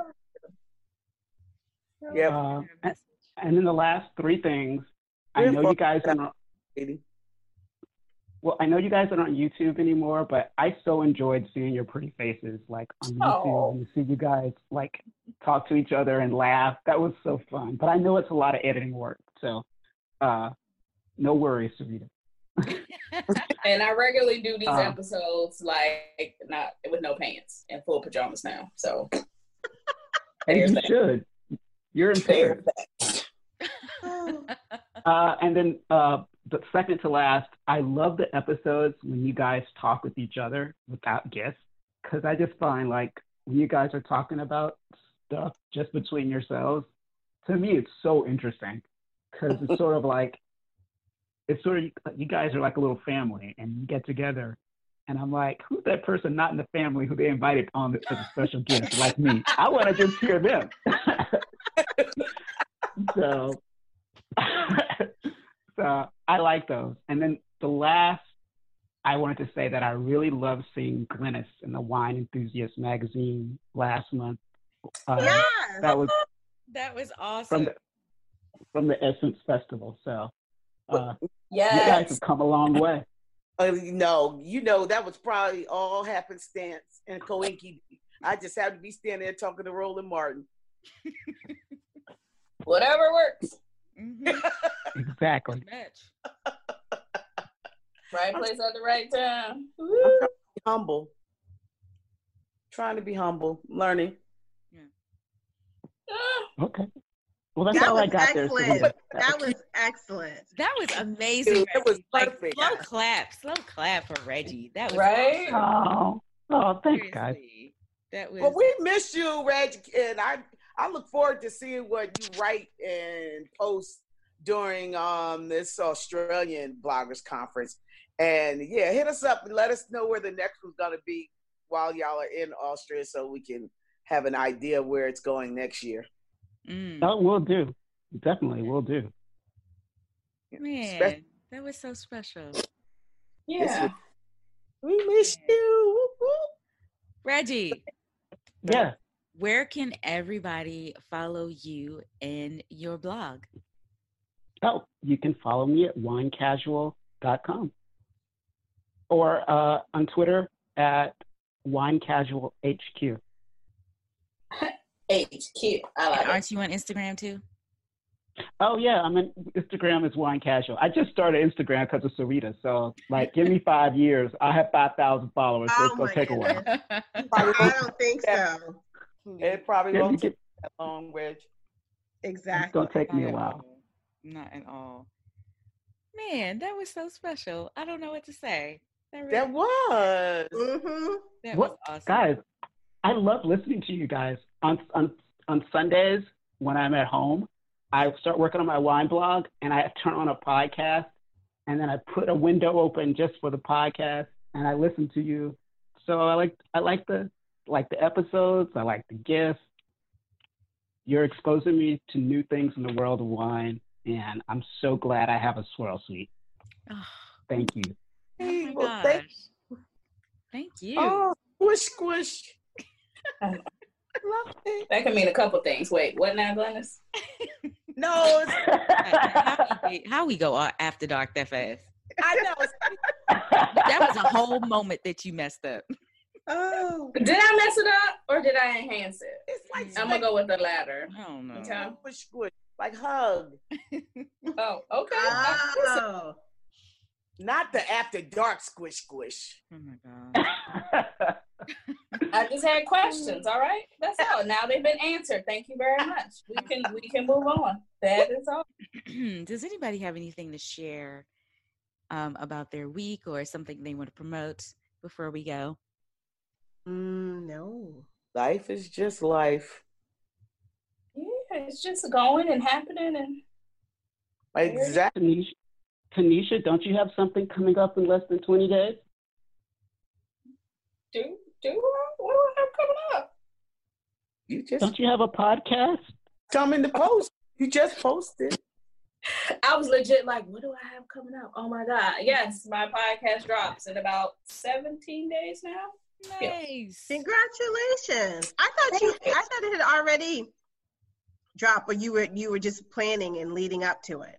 Yeah. Uh, and, and then the last three things, I know you guys are. Well, I know you guys aren't on YouTube anymore, but I so enjoyed seeing your pretty faces like on YouTube Oh. and see you guys like talk to each other and laugh. That was so fun. But I know it's a lot of editing work, so uh, no worries, Sarita. [LAUGHS] And I regularly do these Uh. episodes like not with no pants and full pajamas now. So And you that. should. You're Paris. Uh, and then uh, the second to last, I love the episodes when you guys talk with each other without guests, because I just find like when you guys are talking about stuff just between yourselves, to me it's so interesting, because it's sort of like it's sort of you guys are like a little family, and you get together, and I'm like, who's that person not in the family who they invited on as a special guest like me? I want to just hear them. [LAUGHS] so [LAUGHS] so I like those. And then the last, I wanted to say that I really love seeing Glynis in the Wine Enthusiast magazine last month. Uh, yes. That was [LAUGHS] That was awesome. from the from the Essence Festival. So uh, you guys have come a long [LAUGHS] way. Uh, no, you know that was probably all happenstance and coinky. I just happened to be standing there talking to Roland Martin. [LAUGHS] Whatever works. Mhm. Exactly. Match. [LAUGHS] Right place at the right time. I'm trying to be humble. Trying to be humble, learning. Ah, Okay. Well, that's That all I got there. excellent. Sarita. That was excellent. That was amazing. Dude, it was Reggie. Like, perfect. slow clap, slow clap for Reggie. That was Right? Oh, oh, thanks, guys. That was Well, we miss you, Reggie, and I I look forward to seeing what you write and post during um this Australian bloggers conference. And yeah, hit us up and let us know where the next one's gonna be while y'all are in Austria, so we can have an idea where it's going next year. mm, Oh, we'll do. Definitely, we'll do. man. Spe- That was so special. yeah. we miss you. Whoop, whoop. Reggie, Yeah. Where can everybody follow you and your blog? Oh, you can follow me at winecasual.com or uh, on Twitter at winecasualhq. HQ. I like. Aren't you on Instagram too? Oh yeah, I'm in Instagram is wine casual. I just started Instagram because of Sarita. So like, give me five years, I have five thousand followers. So [LAUGHS] Oh, it's gonna my take a while. I don't think [LAUGHS] so. It probably Yeah, won't you take get- that long, Reg. It's Exactly. gonna take me a while. all. Not at all. Man, that was so special. I don't know what to say. That, really, That was. Mm-hmm. that What- was awesome. Guys, I love listening to you guys on on on Sundays when I'm at home. I start working on my wine blog and I turn on a podcast and then I put a window open just for the podcast and I listen to you. So I like I like the like the episodes. I like the guests. You're exposing me to new things in the world of wine, and I'm so glad I have a swirl suite. Oh, Thank you. oh my Well, gosh. thank- Thank you. Oh, squish, squish. Love. That can mean a couple things. Wait, what now, Glynis? [LAUGHS] No, it's, how, we, how we go after dark that fast? I know. That was a whole moment that you messed up. Oh. Did I mess it up or did I enhance it? It's like I'm gonna go with the latter. I don't know. Okay. squish, squish, like hug. [LAUGHS] Oh, okay. I- listen, Oh. Not the after dark squish, squish. Oh my god. I just had questions. All right, that's all. Now they've been answered. Thank you very much. We can we can move on. That is all. [CLEARS THROAT] Does anybody have anything to share um, about their week or something they want to promote before we go? Mm, no. Life is just life. Yeah, it's just going and happening and Exactly. Tanisha, Tanisha, don't you have something coming up in less than 20 days? do do I- what do I have coming up? You just Don't you have a podcast? come in the post. You just posted. I was legit like, what do I have coming up? Oh my god! Yes, my podcast drops in about 17 days now. Yeah. Nice. Congratulations. I thought you I thought it had already dropped, but you were you were just planning and leading up to it.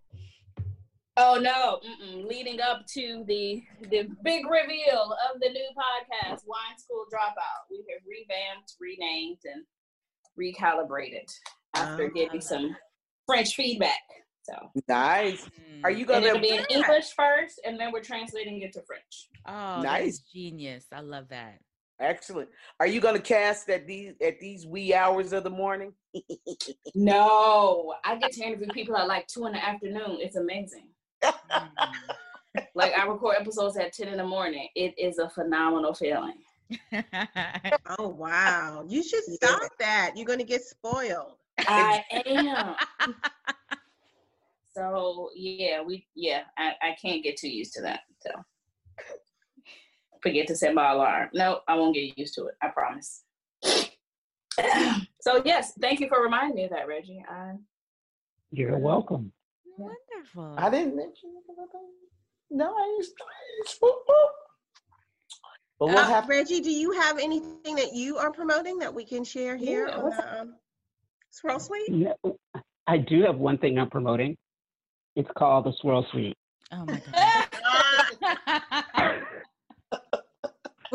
Oh no! Mm-mm. Leading up to the the big reveal of the new podcast, Wine School Dropout, we have revamped, renamed, and recalibrated after Oh, getting some French feedback. So Nice. Mm. Are you gonna be in English first, and then we're translating it to French. Oh, Nice. nice. genius. I love that. Excellent? Are you gonna cast at these at these wee hours of the morning? [LAUGHS] No, I get to interview people at like two in the afternoon. It's amazing. [LAUGHS] Like I record episodes at ten in the morning. It is a phenomenal feeling. [LAUGHS] Oh wow! You should Yeah. stop that. You're gonna get spoiled. I am. So yeah, we yeah, I, I can't get too used to that. So forget to set my alarm. No, I won't get used to it. I promise. [CLEARS THROAT] so yes, thank you for reminding me of that, Reggie. I, You're welcome. Wonderful. I didn't mention it. No, I used to. But what Uh, happened? Reggie, do you have anything that you are promoting that we can share here Yeah, on the um, Swirl Suite? No, I do have one thing I'm promoting. It's called the Swirl Suite. oh my god. [LAUGHS]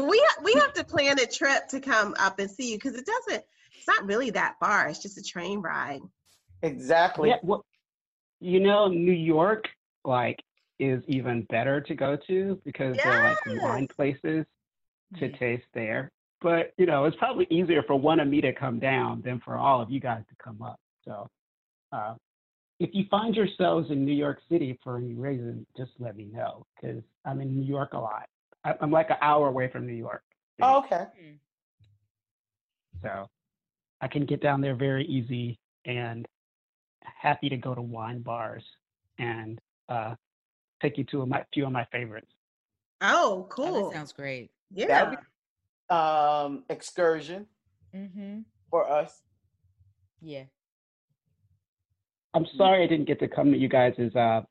Well, we ha- we have to plan a trip to come up and see you because it doesn't. It's not really that far. It's just a train ride. Exactly. Yeah, well, you know, New York like is even better to go to because there are like wine places to taste there. But you know, it's probably easier for one of me to come down than for all of you guys to come up. So, uh, if you find yourselves in New York City for any reason, just let me know because I'm in New York a lot. I- I'm like an hour away from New York, Oh, okay. so I can get down there very easy and happy to go to wine bars and uh, take you to a my, few of my favorites. Oh, Oh, cool. that sounds great. yeah. That'd Um, excursion Mm-hmm. for us. Yeah. I'm sorry I didn't get to come to you guys' uh,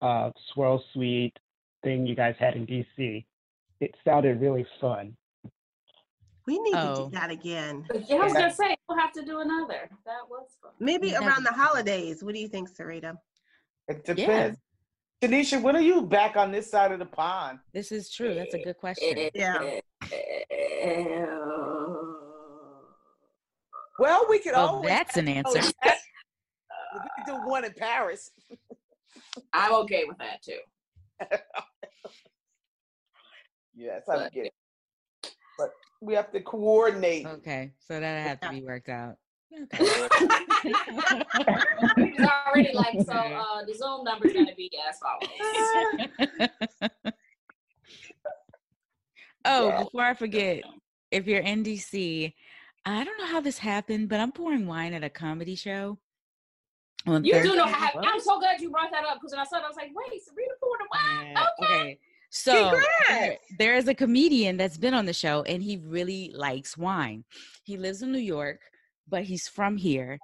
uh, Swirl Suite thing you guys had in DC. It sounded really fun. we need to Oh. do that again. yeah, I was gonna say we'll have to do another. That was fun. Maybe That'd around the holidays. What do you think, Sarita? It depends. Tanisha, when are you back on this side of the pond? This is true. That's a good question. Yeah. Well, we could Well, always. that's an answer. we could do one in Paris. I'm okay with that too. [LAUGHS] Yeah, that's how we get it. But we have to coordinate. Okay, so that'll have to be worked out. Okay. [LAUGHS] Already like so. Uh, the Zoom number is gonna be as follows. oh, Yeah. before I forget, if you're in DC, I don't know how this happened, but I'm pouring wine at a comedy show. You do know Thursday. how. I'm so glad you brought that up because when I saw it, I was like, wait, Sabrina poured a wine. Yeah, Okay. okay. So there, is a comedian that's been on the show and he really likes wine. He lives in New York, but he's from here.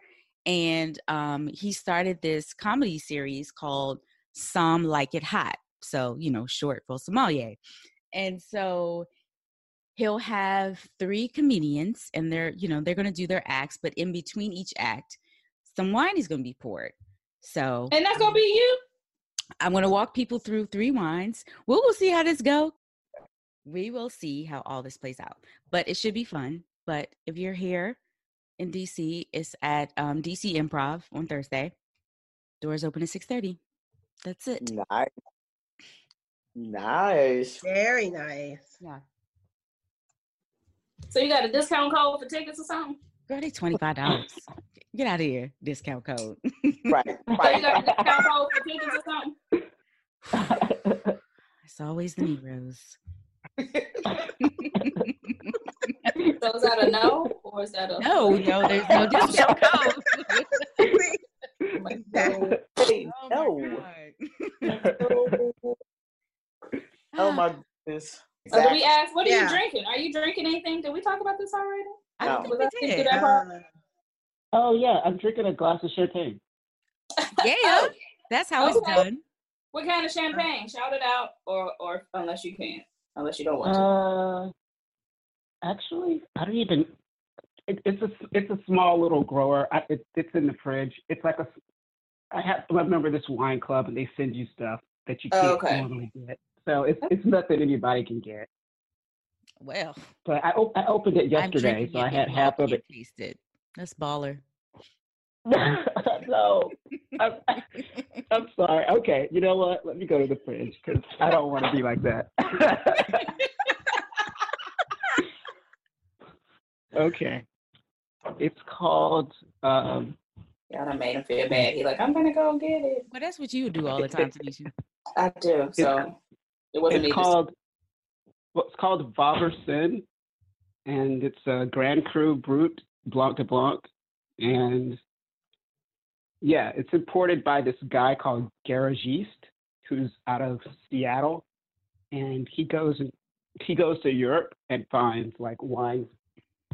And um, he started this comedy series called Some Like It Hot. So, you know, short for sommelier. And so he'll have three comedians and they're, you know, they're going to do their acts, but in between each act, some wine is going to be poured. So And that's gonna be you. I'm going to walk people through three wines. We will see how this go. We will see how all this plays out. But it should be fun. But if you're here in DC, it's at um, DC Improv on Thursday. Doors open at 6:30. That's it. Nice. Nice. Very nice. Yeah. So you got a discount code for tickets or something? Girl, they [LAUGHS] $25. Get out of here. Discount code. Right. [LAUGHS] Right. discount code for tickets or something? [LAUGHS] It's always the Negroes. So is that a no or is that a No, no, there's no discount code. That- Oh no. my God. Oh my goodness. So do we ask what are Yeah. you drinking? Are you drinking anything? Did we talk about this already? I don't No. think we thinking did. uh, oh yeah, I'm drinking a glass of champagne. [LAUGHS] Yeah, Oh, that's how it's done. what kind of champagne? Shout it out or or unless you can't, Unless you don't want to. Uh, actually, I don't even. It, it's a it's a small little grower. I, it, it's in the fridge. It's like a I have I'm a member of this wine club, and they send you stuff that you Oh, can't okay. normally get. So it's it's nothing anybody can get. Well, But I op- I opened it yesterday, drinking so I had half of it. can't Taste it. That's baller. [LAUGHS] no, I'm, I'm sorry. Okay, you know what? Let me go to the fridge because I don't want to be like that. [LAUGHS] okay, it's called. Um, Y'all done made him feel bad. He like, I'm gonna go get it. Well, that's what you do all the time, Tanisha. I do. So it wasn't me. it's just- called. It's called Vauversin, and it's a Grand Cru Brut Blanc de Blanc, and yeah, it's imported by this guy called Garagiste, who's out of Seattle, and he goes and he goes to Europe and finds like wines,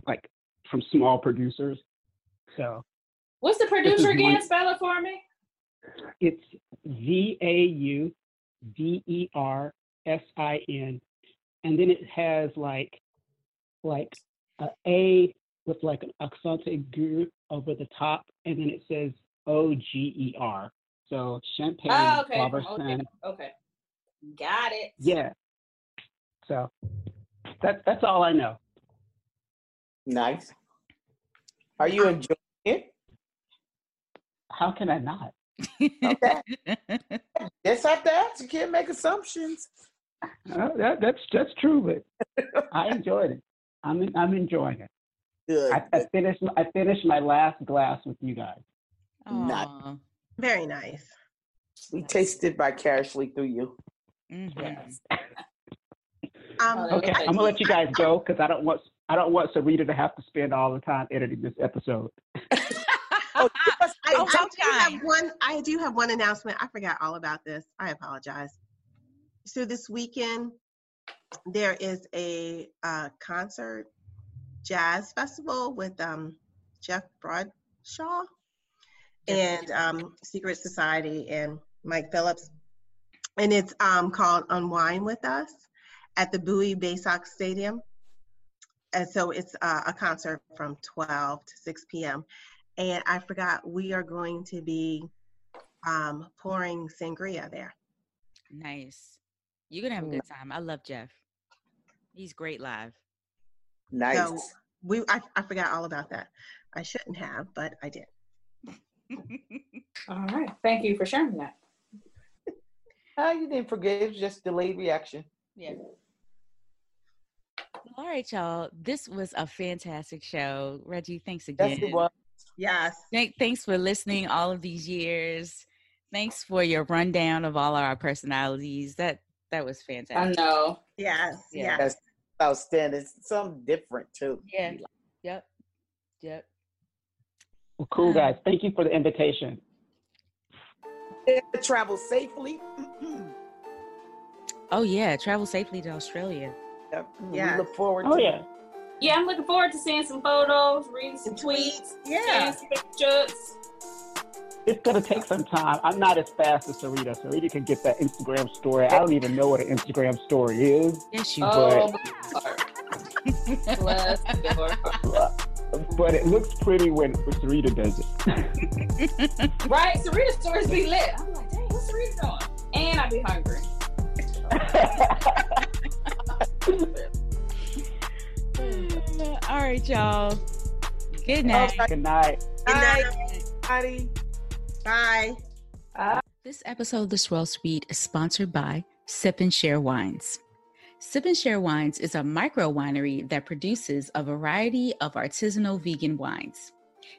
like from small producers. So What's the producer again? one- Spell it for me. it's V A U V E R S I N, and then it has like like a A with like an accent aigu over the top, and then it says O G E R. So oh, champagne, Oh, okay. Robertson, Okay. Okay. Got it. yeah. So that's that's all I know. Nice. Are you enjoying it? How can I not? Okay. Just have to ask. You can't make assumptions. Uh, that, that's that's true, but I [LAUGHS] enjoyed it. I'm I'm enjoying it. Good. I, I finished I finished my last glass with you guys. Not- Aw. Very nice. we tasted vicariously through you. Mhm. Um, Oh, Okay, I I'm gonna let you guys go because I don't want I don't want Sarita to have to spend all the time editing this episode. [LAUGHS] [LAUGHS] Oh, I, Oh, I do have one. I do have one announcement. I forgot all about this. I apologize. So this weekend there is a uh, concert, jazz festival with um, Jeff Bradshaw and um, Secret Society and Mike Phillips, and it's um, called Unwind with Us at the Bowie Baysox Stadium. And so it's uh, a concert from 12 to 6 p.m. And I forgot we are going to be um, pouring sangria there. Nice. You're gonna have a good time. I love Jeff. He's great live. nice. So we, I, I forgot all about that. I shouldn't have, but I did. All right. Thank you for sharing that. Ah, you didn't forget. It was just delayed reaction. Yeah. All right, y'all. This was a fantastic show. Reggie, thanks again. Yes, it was. Yes. Thank, thanks for listening all of these years. Thanks for your rundown of all our personalities. That that was fantastic. I know. Yes. Yeah. Yes. That's outstanding. It's something different too. Yeah. Yep. Yep. Well, cool guys. Thank you for the invitation. Travel safely. Oh yeah. Travel safely to Australia. Yep. Yes. We look forward Oh to yeah. Yeah, I'm looking forward to seeing some photos, reading some Some tweets. tweets, Yeah. seeing some pictures. It's gonna take some time. I'm not as fast as Sarita. Sarita can get that Instagram story. I don't even know what an Instagram story is, Yes, you Oh, would. bless the Lord. but it looks pretty when, when Sarita does it. Right? Sarita's stories be lit. I'm like, dang, what's Sarita doing? And I'd be hungry. [LAUGHS] all right, y'all. Good night. Good night. Good night. everybody. Bye. This episode of The Swirl Suite is sponsored by Sip and Share Wines. Sip and Share Wines is a micro winery that produces a variety of artisanal vegan wines.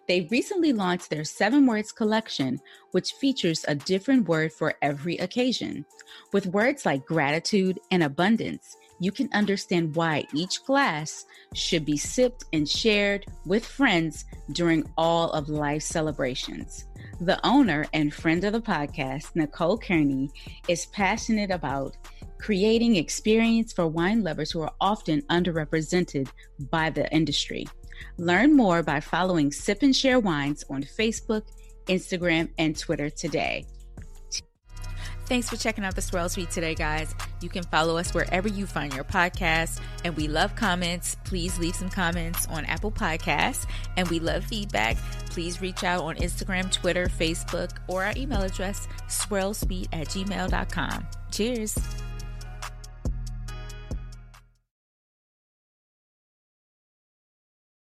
They recently launched their Seven Words collection, which features a different word for every occasion. With words like gratitude and abundance, you can understand why each glass should be sipped and shared with friends during all of life's celebrations. The owner and friend of the podcast, Nicole Kearney, is passionate about creating experience for wine lovers who are often underrepresented by the industry. Learn more by following Sip and Share Wines on Facebook, Instagram, and Twitter today. Thanks for checking out the Swirl Suite today, guys. You can follow us wherever you find your podcasts, and we love comments. Please leave some comments on Apple Podcasts, and we love feedback. Please reach out on Instagram, Twitter, Facebook, or our email address, swirlsuite at gmail.com. Cheers.